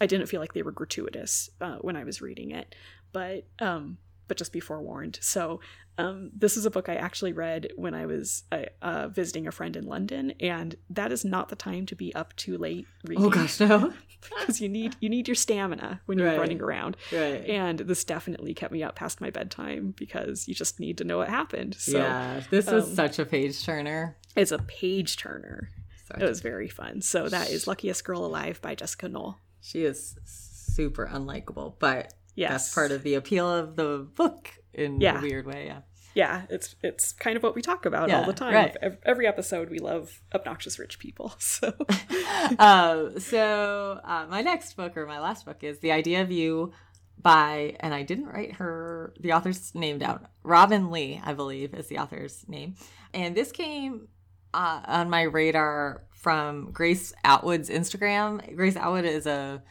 i didn't feel like they were gratuitous uh, when i was reading it. But um, but just be forewarned. So, um, this is a book I actually read when I was uh, uh, visiting a friend in London, and that is not the time to be up too late reading. Oh gosh, no! Because you need you need your stamina when you're right. running around. Right. And this definitely kept me up past my bedtime because you just need to know what happened. So, yeah, this um, is such a page turner. It's a page turner. It was very fun. So that is Luckiest Girl Alive by Jessica Knoll. She is super unlikable, but Yes. That's part of the appeal of the book in yeah. a weird way. Yeah. Yeah, it's it's kind of what we talk about yeah, all the time. Right. Every episode, we love obnoxious rich people. So, uh, so uh, my next book or my last book is "The Idea of You" by, and I didn't write her the author's name down. Robinne Lee, I believe, is the author's name, and this came uh, on my radar from Grace Atwood's Instagram. Grace Atwood is a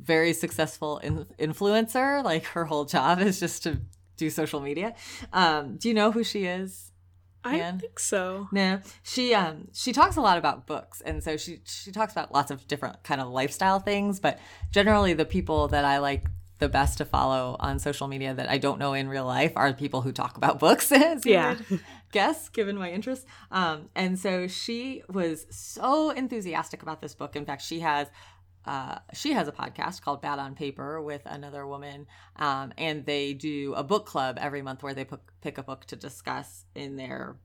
very successful in- influencer. Like her whole job is just to do social media. Um, do you know who she is? I don't think so. No, she um she talks a lot about books, and so she she talks about lots of different kind of lifestyle things. But generally, the people that I like the best to follow on social media that I don't know in real life are people who talk about books. as yeah, guess given my interest. Um, and so she was so enthusiastic about this book. In fact, she has uh, she has a podcast called Bad on Paper with another woman, um, and they do a book club every month where they p- pick a book to discuss in their.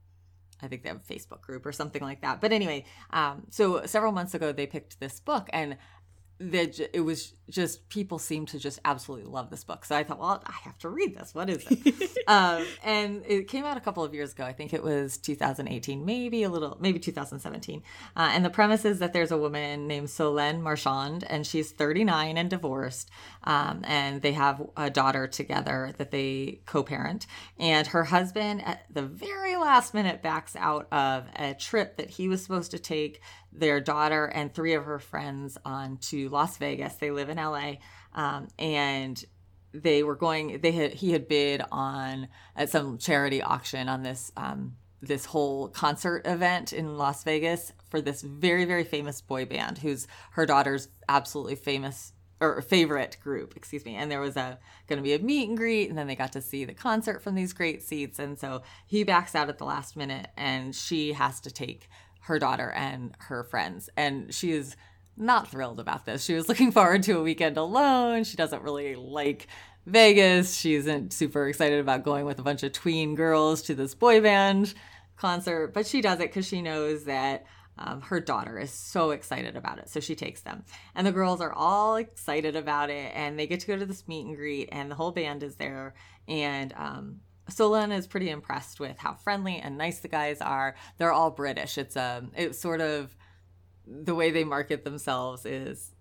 I think they have a Facebook group or something like that. But anyway, um, so several months ago they picked this book, and that it was just people seem to just absolutely love this book. So I thought, well, I have to read this. What is it? um, and it came out a couple of years ago. I think it was 2018, maybe a little, maybe 2017. Uh, and the premise is that there's a woman named Solène Marchand, and she's 39 and divorced. Um, and they have a daughter together that they co-parent. And her husband, at the very last minute, backs out of a trip that he was supposed to take their daughter and three of her friends on to Las Vegas. They live in LA. Um, and they were going they had he had bid on at some charity auction on this um, this whole concert event in Las Vegas for this very very famous boy band who's her daughter's absolutely famous or favorite group, excuse me. And there was a going to be a meet and greet, and then they got to see the concert from these great seats. And so he backs out at the last minute, and she has to take her daughter and her friends. And she is not thrilled about this. She was looking forward to a weekend alone. She doesn't really like Vegas. She isn't super excited about going with a bunch of tween girls to this boy band concert, but she does it because she knows that um, her daughter is so excited about it. So she takes them. And the girls are all excited about it. And they get to go to this meet and greet, and the whole band is there. And um, Solène is pretty impressed with how friendly and nice the guys are. They're all British. It's a um, it's sort of the way they market themselves is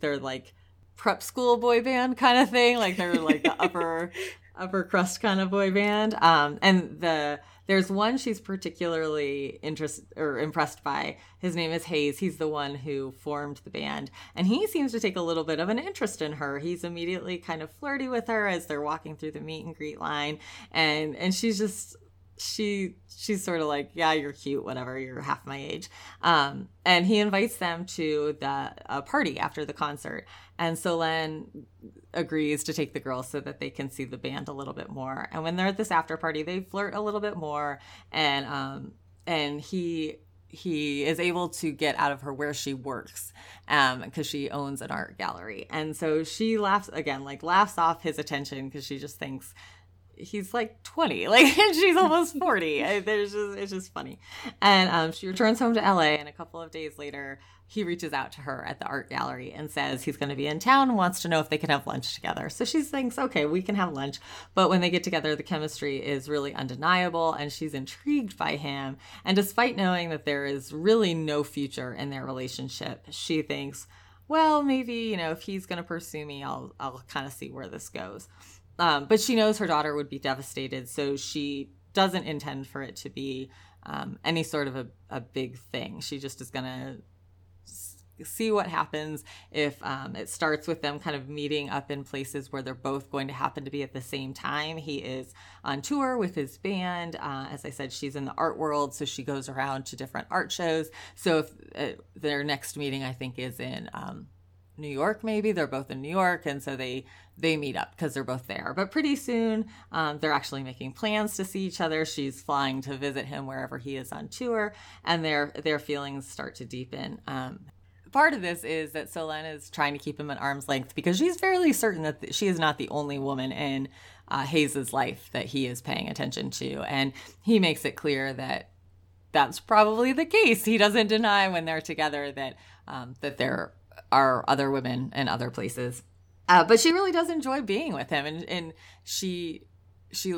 they're like prep school boy band kind of thing. Like they're like the upper upper crust kind of boy band. Um, and the there's one she's particularly interested or impressed by. His name is Hayes. He's the one who formed the band, and he seems to take a little bit of an interest in her. He's immediately kind of flirty with her as they're walking through the meet and greet line, and and she's just she she's sort of like yeah you're cute whatever you're half my age. Um, and he invites them to the a party after the concert. And Solène agrees to take the girls so that they can see the band a little bit more. And when they're at this after party they flirt a little bit more. And um and he he is able to get out of her where she works um because she owns an art gallery. And so she laughs again like laughs off his attention because she just thinks he's like 20 like she's almost 40 there's just it's just funny. And um, she returns home to la and a couple of days later he reaches out to her at the art gallery and says he's going to be in town and wants to know if they can have lunch together. So she thinks okay we can have lunch. But when they get together the chemistry is really undeniable and she's intrigued by him. And despite knowing that there is really no future in their relationship she thinks well maybe you know if he's going to pursue me i'll i'll kind of see where this goes um, but she knows her daughter would be devastated, so she doesn't intend for it to be um, any sort of a, a big thing. She just is going to see what happens if um, it starts with them kind of meeting up in places where they're both going to happen to be at the same time. He is on tour with his band. Uh, as I said, she's in the art world, so she goes around to different art shows. So if uh, their next meeting, I think, is in um, New York maybe. They're both in New York and so they they meet up because they're both there. But pretty soon um, they're actually making plans to see each other. She's flying to visit him wherever he is on tour and their their feelings start to deepen. Um, part of this is that Solène is trying to keep him at arm's length because she's fairly certain that she is not the only woman in uh, Hayes's life that he is paying attention to. And he makes it clear that that's probably the case. He doesn't deny when they're together that um, that they're are other women in other places. Uh, but she really does enjoy being with him, and, and she she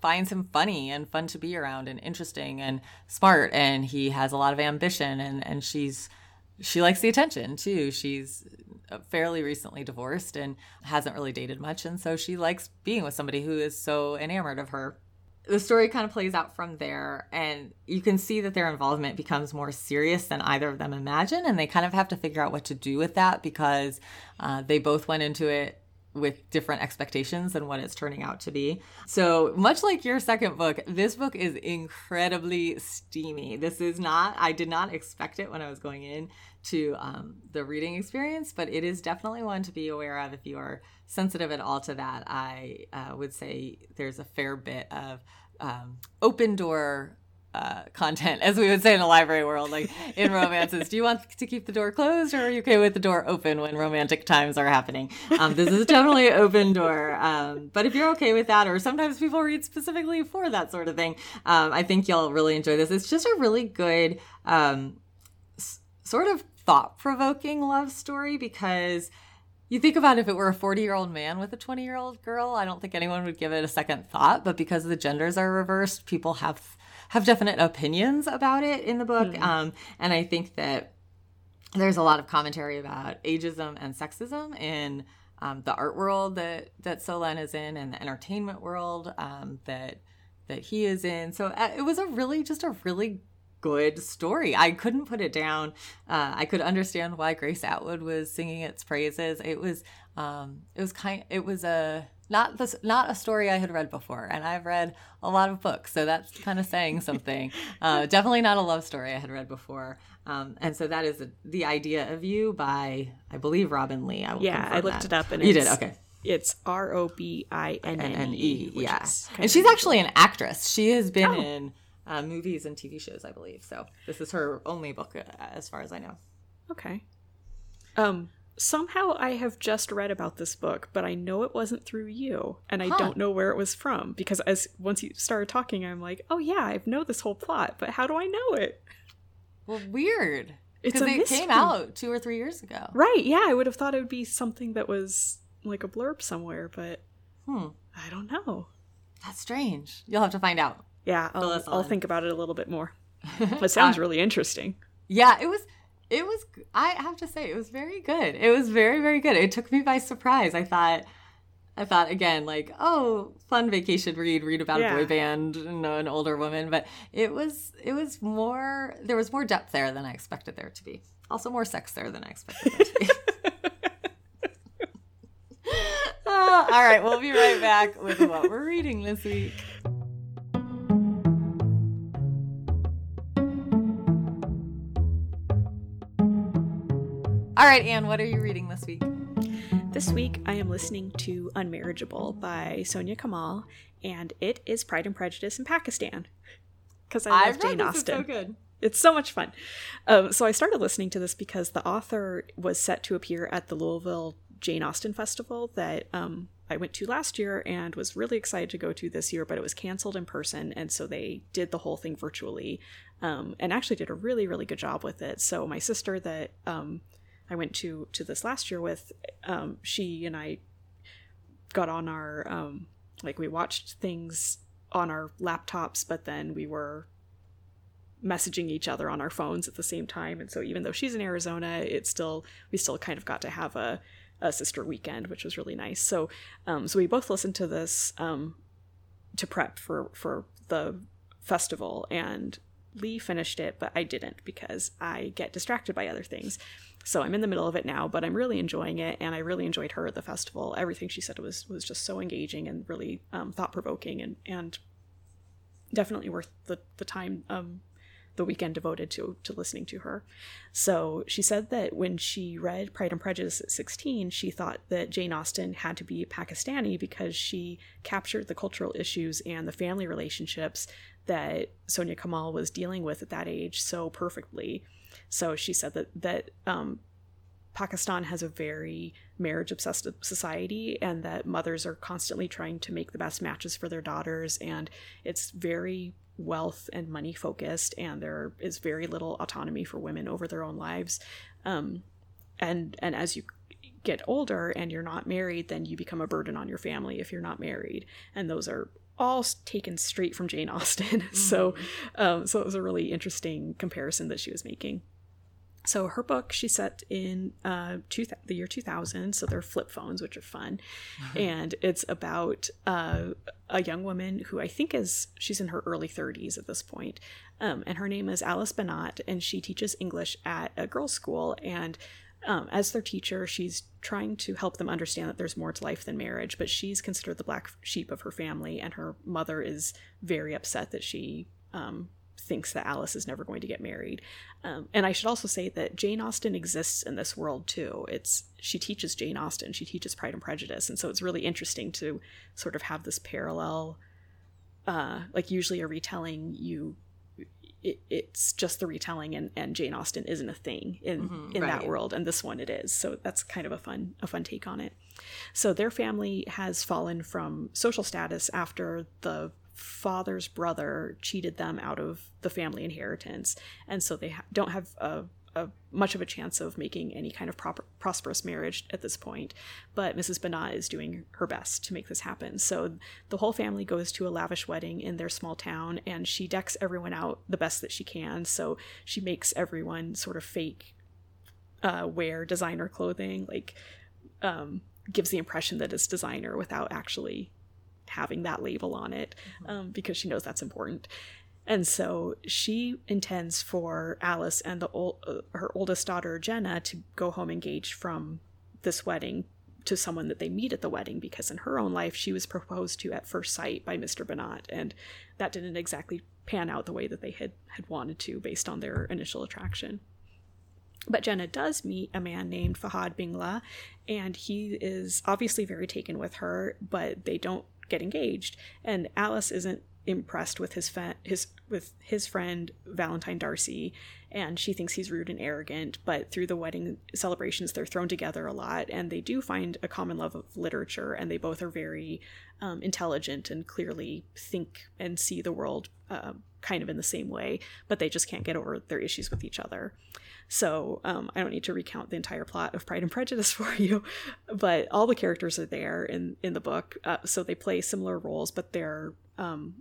finds him funny and fun to be around, and interesting and smart, and he has a lot of ambition, and and she's she likes the attention too. She's fairly recently divorced and hasn't really dated much, and so she likes being with somebody who is so enamored of her the story kind of plays out from there and you can see that their involvement becomes more serious than either of them imagine and they kind of have to figure out what to do with that because uh, they both went into it with different expectations than what it's turning out to be. So, much like your second book, this book is incredibly steamy. This is not, I did not expect it when I was going in to um, the reading experience, but it is definitely one to be aware of if you are sensitive at all to that. I uh, would say there's a fair bit of um, open door uh, content, as we would say in the library world, like in romances. Do you want to keep the door closed, or are you okay with the door open when romantic times are happening? Um, this is definitely open door. Um, but if you're okay with that, or sometimes people read specifically for that sort of thing, um, I think you'll really enjoy this. It's just a really good um, s- sort of thought provoking love story because. You think about if it were a 40 year old man with a 20 year old girl, I don't think anyone would give it a second thought. But because the genders are reversed, people have have definite opinions about it in the book. Mm. Um, and I think that there's a lot of commentary about ageism and sexism in um, the art world that that Solène is in, and the entertainment world um, that that he is in. So uh, it was a really just a really good story. I couldn't put it down. Uh, I could understand why Grace Atwood was singing its praises. It was um, it was kind it was a not this not a story I had read before, and I've read a lot of books, so that's kind of saying something. uh, definitely not a love story I had read before, um, and so that is a, the idea of you by I believe Robinne Lee. I yeah, I looked that. it up, and you did okay. It's R O B I N N E. Yeah, and she's actually an actress. She has been oh. in uh, movies and TV shows, I believe. So this is her only book, uh, as far as I know. Okay. Um, somehow I have just read about this book, but I know it wasn't through you, and I huh. don't know where it was from because as once you started talking, I'm like, oh yeah, I know this whole plot, but how do I know it? Well, weird. It's because it mystery. came out two or three years ago. Right? Yeah, I would have thought it would be something that was like a blurb somewhere, but hmm. I don't know. That's strange. You'll have to find out. Yeah, I'll, I'll think about it a little bit more. it sounds uh, really interesting. Yeah, it was it was i have to say it was very good. It was very very good. It took me by surprise. I thought i thought again like oh fun vacation read read about yeah. a boy band and an older woman. But it was it was more there was more depth there than i expected there to be. Also more sex there than i expected there to be. Oh, all right we'll be right back with what we're reading this week All right, Anne, what are you reading this week? This week, I am listening to Unmarriageable by Soniah Kamal, and it is Pride and Prejudice in Pakistan. Because I love I've Jane Austen. so good. It's so much fun. Um, so I started listening to this because the author was set to appear at the Louisville Jane Austen Festival that um, I went to last year and was really excited to go to this year, but it was canceled in person, and so they did the whole thing virtually, um, and actually did a really really good job with it. So my sister that um, I went to to this last year with, um, she and I got on our um, like we watched things on our laptops, but then we were messaging each other on our phones at the same time. And so even though she's in Arizona, it's still we still kind of got to have a, a sister weekend, which was really nice. So um, so we both listened to this um, to prep for for the festival and Lee finished it, but I didn't because I get distracted by other things. So I'm in the middle of it now, but I'm really enjoying it, and I really enjoyed her at the festival. Everything she said was was just so engaging and really um, thought provoking, and and definitely worth the the time um, the weekend devoted to to listening to her. So she said that when she read Pride and Prejudice at 16, she thought that Jane Austen had to be Pakistani because she captured the cultural issues and the family relationships that Soniah Kamal was dealing with at that age so perfectly. So she said that that um, Pakistan has a very marriage obsessed society and that mothers are constantly trying to make the best matches for their daughters and it's very wealth and money focused and there is very little autonomy for women over their own lives. Um, and and as you get older and you're not married then you become a burden on your family if you're not married. And those are all taken straight from Jane Austen. Mm-hmm. so, um, so it was a really interesting comparison that she was making. So her book she set in uh, two th- the year 2000. So they're flip phones, which are fun, mm-hmm. and it's about uh, a young woman who I think is she's in her early 30s at this point, um, and her name is Alice Bennett, and she teaches English at a girls' school and um, as their teacher, she's trying to help them understand that there's more to life than marriage, but she's considered the black sheep of her family, and her mother is very upset that she um, thinks that Alice is never going to get married. Um, and I should also say that Jane Austen exists in this world too. It's she teaches Jane Austen, she teaches Pride and Prejudice, and so it's really interesting to sort of have this parallel. Uh, like usually a retelling, you it, it's just the retelling and, and Jane Austen isn't a thing in mm-hmm, in right. that world and this one it is. So that's kind of a fun a fun take on it. So their family has fallen from social status after the father's brother cheated them out of the family inheritance and so they ha- don't have a a, much of a chance of making any kind of proper, prosperous marriage at this point. But Mrs. Bennet is doing her best to make this happen. So the whole family goes to a lavish wedding in their small town, and she decks everyone out the best that she can. So she makes everyone sort of fake uh, wear designer clothing, like um, gives the impression that it's designer without actually having that label on it, mm-hmm. um, because she knows that's important. And so she intends for Alice and the old, uh, her oldest daughter Jenna to go home engaged from this wedding to someone that they meet at the wedding because in her own life she was proposed to at first sight by Mr. Bennet and that didn't exactly pan out the way that they had had wanted to based on their initial attraction. But Jenna does meet a man named Fahad Bingla, and he is obviously very taken with her, but they don't get engaged. And Alice isn't impressed with his his with his friend Valentine Darcy, and she thinks he's rude and arrogant. But through the wedding celebrations, they're thrown together a lot, and they do find a common love of literature, and they both are very um, intelligent and clearly think and see the world uh, kind of in the same way. But they just can't get over their issues with each other. So um, I don't need to recount the entire plot of Pride and Prejudice for you, but all the characters are there in in the book. Uh, so they play similar roles, but they're um,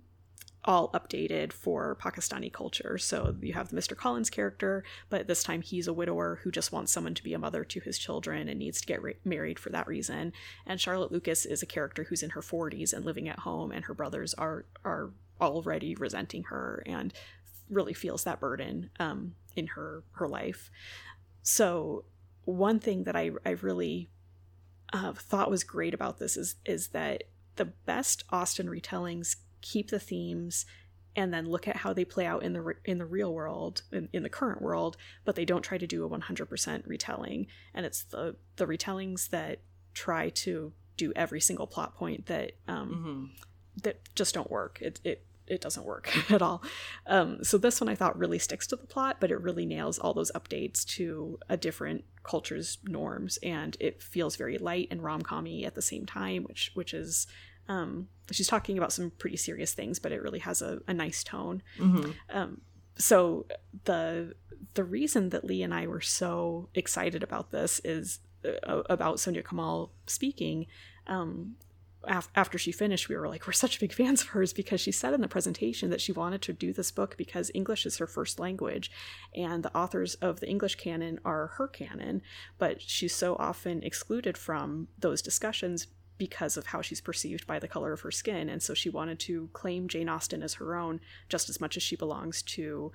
all updated for Pakistani culture. So you have the Mr. Collins character, but this time he's a widower who just wants someone to be a mother to his children and needs to get re- married for that reason. And Charlotte Lucas is a character who's in her 40s and living at home, and her brothers are are already resenting her and really feels that burden um, in her her life. So one thing that I I really uh, thought was great about this is is that the best Austen retellings keep the themes and then look at how they play out in the in the real world in, in the current world but they don't try to do a 100% retelling and it's the the retellings that try to do every single plot point that um mm-hmm. that just don't work it it it doesn't work at all. Um, so this one I thought really sticks to the plot, but it really nails all those updates to a different culture's norms, and it feels very light and rom commy at the same time, which which is um, she's talking about some pretty serious things, but it really has a, a nice tone. Mm-hmm. Um, so the the reason that Lee and I were so excited about this is uh, about Soniah Kamal speaking. Um, af- after she finished, we were like, we're such big fans of hers because she said in the presentation that she wanted to do this book because English is her first language, and the authors of the English canon are her canon, but she's so often excluded from those discussions because of how she's perceived by the color of her skin. And so she wanted to claim Jane Austen as her own just as much as she belongs to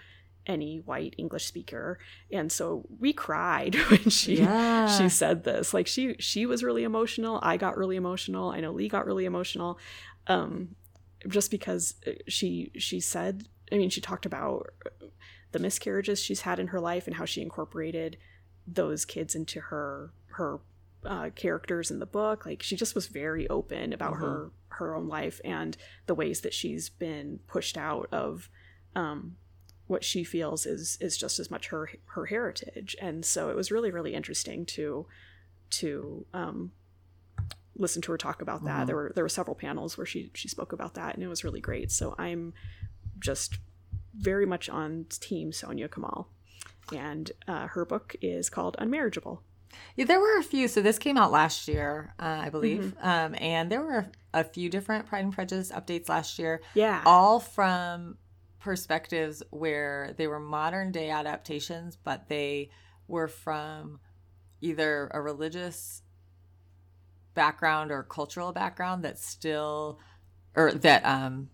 any white English speaker. And so we cried when she yeah. she said this. Like she she was really emotional. I got really emotional. I know Lee got really emotional. Um just because she she said I mean she talked about the miscarriages she's had in her life and how she incorporated those kids into her her uh, characters in the book. Like she just was very open about mm-hmm. her her own life and the ways that she's been pushed out of um, what she feels is is just as much her her heritage. And so it was really really interesting to to um, listen to her talk about that. Mm-hmm. There were there were several panels where she she spoke about that, and it was really great. So I'm just very much on team Soniah Kamal, and uh, her book is called Unmarriageable. Yeah, there were a few. So this came out last year, uh, I believe, mm-hmm. um, and there were a few different Pride and Prejudice updates last year. Yeah, all from perspectives where they were modern day adaptations, but they were from either a religious background or cultural background that still, or that um,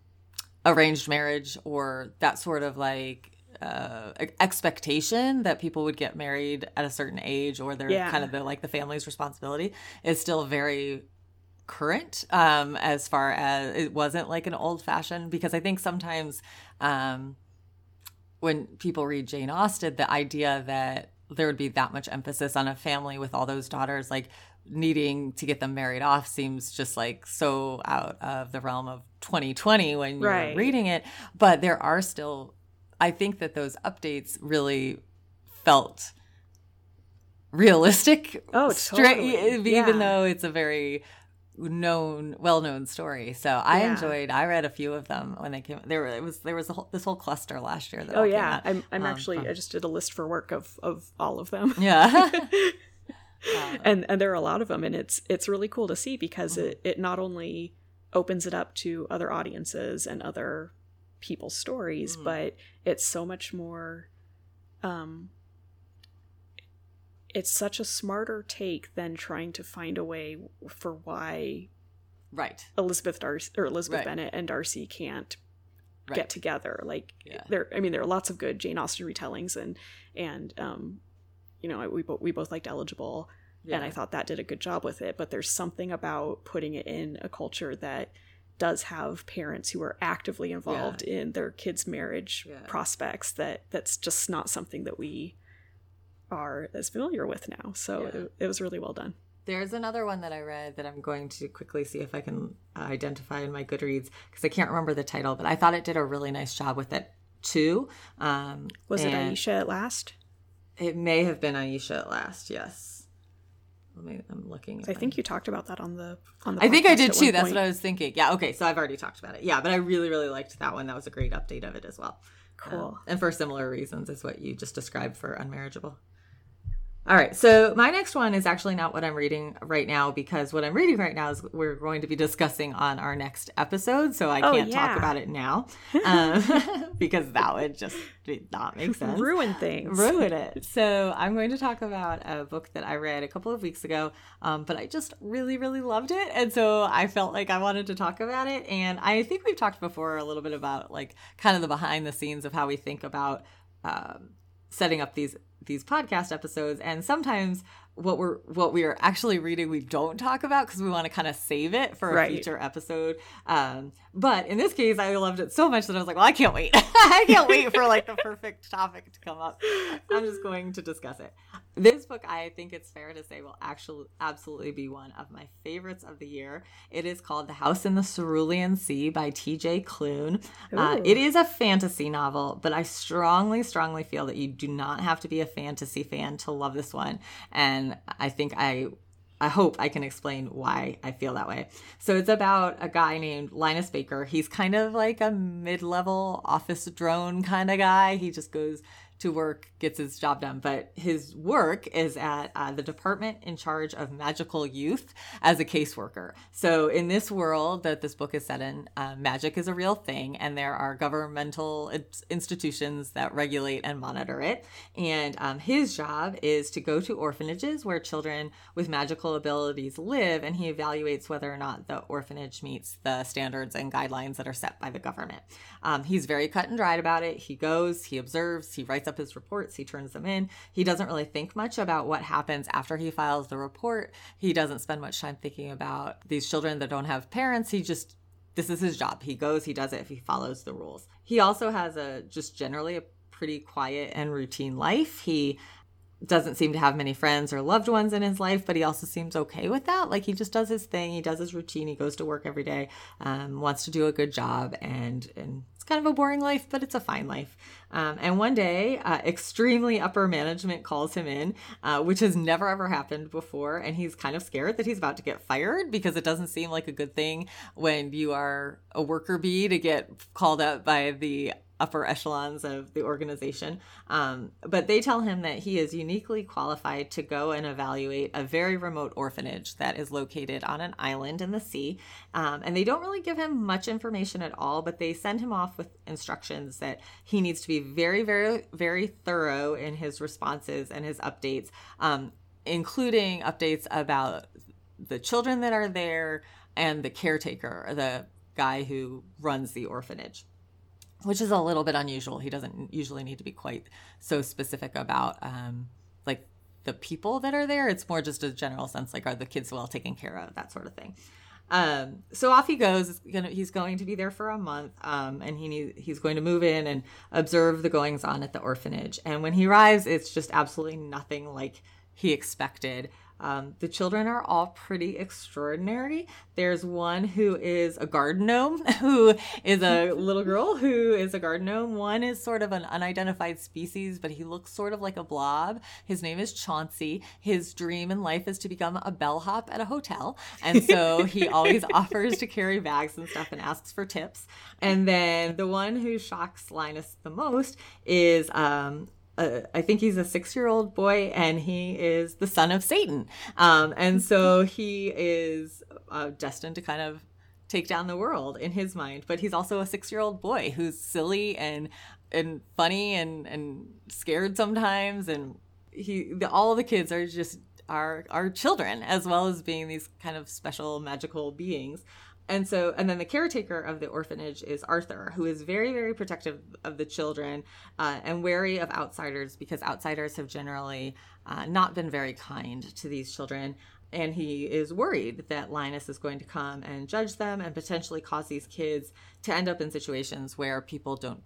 arranged marriage or that sort of like uh, expectation that people would get married at a certain age or they're Yeah. kind of the like the family's responsibility is still very current um as far as it wasn't like an old fashioned because i think sometimes um when people read jane austen the idea that there would be that much emphasis on a family with all those daughters like needing to get them married off seems just like so out of the realm of 2020 when you're Right. reading it but there are still i think that those updates really felt realistic Oh, straight- totally. even Yeah. though it's a very known well-known story so i Yeah. enjoyed i read a few of them when they came there were it was there was a whole, this whole cluster last year that Oh yeah. I'm I'm um, actually from- I just did a list for work of of all of them. yeah and and there are a lot of them and it's it's really cool to see because Mm-hmm. it it not only opens it up to other audiences and other people's stories Mhm. but it's so much more um it's such a smarter take than trying to find a way for why right Elizabeth Darcy or Elizabeth Right. Bennet and Darcy can't right get together. Like Yeah. there, I mean, there are lots of good Jane Austen retellings, and and um, you know, we bo- we both liked Eligible, yeah. and I thought that did a good job with it. But there's something about putting it in a culture that does have parents who are actively involved in their kids' marriage Yeah. prospects that that's just not something that we are as familiar with now. So Yeah. it, it was really well done. There's another one that I read that I'm going to quickly see if I can uh, identify in my Goodreads because I can't remember the title, but I thought it did a really nice job with it too. Um, Was it Ayesha at last? It may have been Ayesha at last. Yes. Let me. I'm looking. at I my- think you talked about that on the on the. I think I did too. That's point. what I was thinking. Yeah. Okay. So I've already talked about it. Yeah, but I really, really liked that one. That was a great update of it as well. Cool. Um, and for similar reasons as what you just described for unmarriageable. All right, so my next one is actually not what I'm reading right now because what I'm reading right now is we're going to be discussing on our next episode, so I Oh, can't yeah. talk about it now um, because that would just not make sense Ruin things. ruin it. So I'm going to talk about a book that I read a couple of weeks ago, um, but I just really, really loved it, and so I felt like I wanted to talk about it. And I think we've talked before a little bit about like kind of the behind the scenes of how we think about um, setting up these these podcast episodes, and sometimes what we're what we are actually reading we don't talk about because we want to kind of save it for a Right. future episode. Um but in this case i loved it so much that i was like well i can't wait. I can't wait for like the perfect topic to come up. I'm just going to discuss it. This book i think it's fair to say will actually absolutely be one of my favorites of the year. It is called the house in the cerulean sea by tj Klune uh, it is a fantasy novel but i strongly strongly feel that you do not have to be a fantasy fan to love this one. And i think i I hope I can explain why I feel that way. So it's about a guy named Linus Baker. He's kind of like a mid-level office drone kind of guy. He just goes to work, gets his job done. But his work is at uh, the department in charge of magical youth as a caseworker. So in this world that this book is set in, uh, magic is a real thing, and there are governmental institutions that regulate and monitor it. And um, his job is to go to orphanages where children with magical abilities live, and he evaluates whether or not the orphanage meets the standards and guidelines that are set by the government. Um, he's very cut and dried about it. He goes, he observes, he writes up his reports, he turns them in. He doesn't really think much about what happens after he files the report. He doesn't spend much time thinking about these children that don't have parents. He just this is his job. He goes, he does it if he follows the rules. He also has a just generally a pretty quiet and routine life. He doesn't seem to have many friends or loved ones in his life, but he also seems okay with that. Like he just does his thing, he does his routine, he goes to work every day, um, wants to do a good job, and and it's kind of a boring life, but it's a fine life. Um, and one day, uh, extremely upper management calls him in, uh, which has never ever happened before, and he's kind of scared that he's about to get fired because it doesn't seem like a good thing when you are a worker bee to get called up by the upper echelons of the organization. Um, but they tell him that he is uniquely qualified to go and evaluate a very remote orphanage that is located on an island in the sea. Um, and they don't really give him much information at all, but they send him off with instructions that he needs to be very, very, very thorough in his responses and his updates, um, including updates about the children that are there and the caretaker, the guy who runs the orphanage. Which is a little bit unusual. He doesn't usually need to be quite so specific about um, like the people that are there. It's more just a general sense, like are the kids well taken care of, that sort of thing. Um, so off he goes. He's going to be there for a month, um, and he need, he's going to move in and observe the goings on at the orphanage. And when he arrives, it's just absolutely nothing like he expected. Um, the children are all pretty extraordinary. There's one who is a garden gnome, who is a little girl who is a garden gnome. One is sort of an unidentified species, but he looks sort of like a blob. His name is Chauncey. His dream in life is to become a bellhop at a hotel. And so he always offers to carry bags and stuff and asks for tips. And then the one who shocks Linus the most is um, uh, I think he's a six year old boy and he is the son of Satan. Um, and so he is uh, destined to kind of take down the world in his mind. But he's also a six year old boy who's silly and and funny and, and scared sometimes. And he the, all the kids are just are are children as well as being these kind of special magical beings and so and then the caretaker of the orphanage is arthur who is very very protective of the children uh, and wary of outsiders because outsiders have generally uh, not been very kind to these children. And he is worried that linus is going to come and judge them and potentially cause these kids to end up in situations where people don't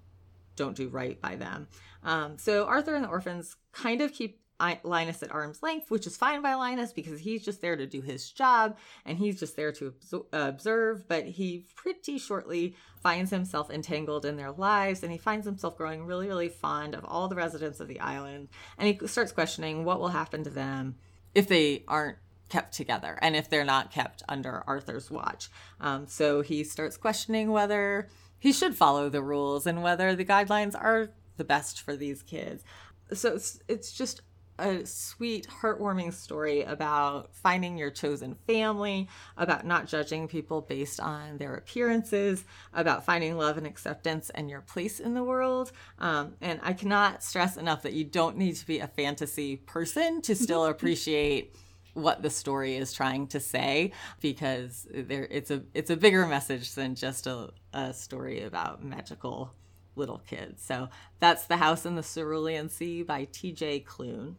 don't do right by them. Um, so arthur and the orphans kind of keep Linus at arm's length, which is fine by Linus because he's just there to do his job and he's just there to observe. But he pretty shortly finds himself entangled in their lives and he finds himself growing really, really fond of all the residents of the island. And he starts questioning what will happen to them if they aren't kept together and if they're not kept under Arthur's watch. Um, so he starts questioning whether he should follow the rules and whether the guidelines are the best for these kids. So it's, it's just a sweet, heartwarming story about finding your chosen family, about not judging people based on their appearances, about finding love and acceptance and your place in the world. Um, and I cannot stress enough that you don't need to be a fantasy person to still appreciate what the story is trying to say because there it's a it's a bigger message than just a, a story about magical little kids. So that's The House in the Cerulean Sea by TJ Klune.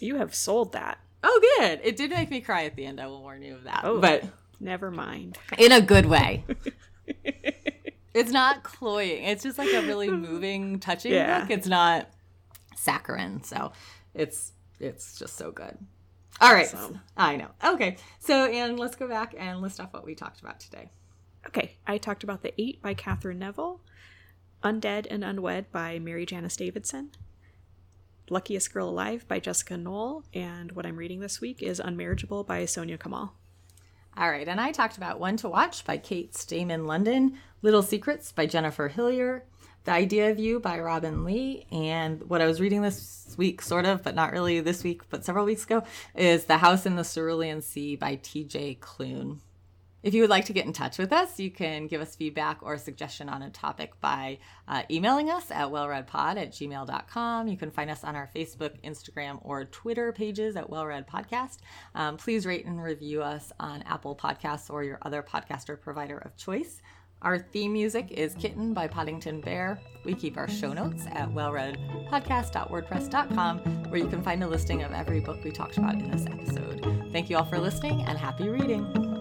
You have sold that. Oh, good. It did make me cry at the end. I will warn you of that. Oh, but never mind. In a good way. it's not cloying. It's just like a really moving, touching yeah. book. It's not saccharine, so it's it's just so good. All right, awesome. I know. Okay, so and let's go back and list off what we talked about today. Okay, I talked about the Eight by Katherine Neville, Undead and Unwed by MaryJanice Davidson, Luckiest Girl Alive by Jessica Knoll, and what I'm reading this week is Unmarriageable by Soniah Kamal. All right, and I talked about One to Watch by Kate Stayman London, Little Secrets by Jennifer Hillier, The Idea of You by Robinne Lee, and what I was reading this week, sort of, but not really this week, but several weeks ago, is The House in the Cerulean Sea by TJ Klune. If you would like to get in touch with us, you can give us feedback or suggestion on a topic by uh, emailing us at wellreadpod at gmail.com. You can find us on our Facebook, Instagram, or Twitter pages at Wellread Podcast. Um, please rate and review us on Apple Podcasts or your other podcaster provider of choice. Our theme music is Kitten by Poddington Bear. We keep our show notes at wellreadpodcast.wordpress.com, where you can find a listing of every book we talked about in this episode. Thank you all for listening and happy reading.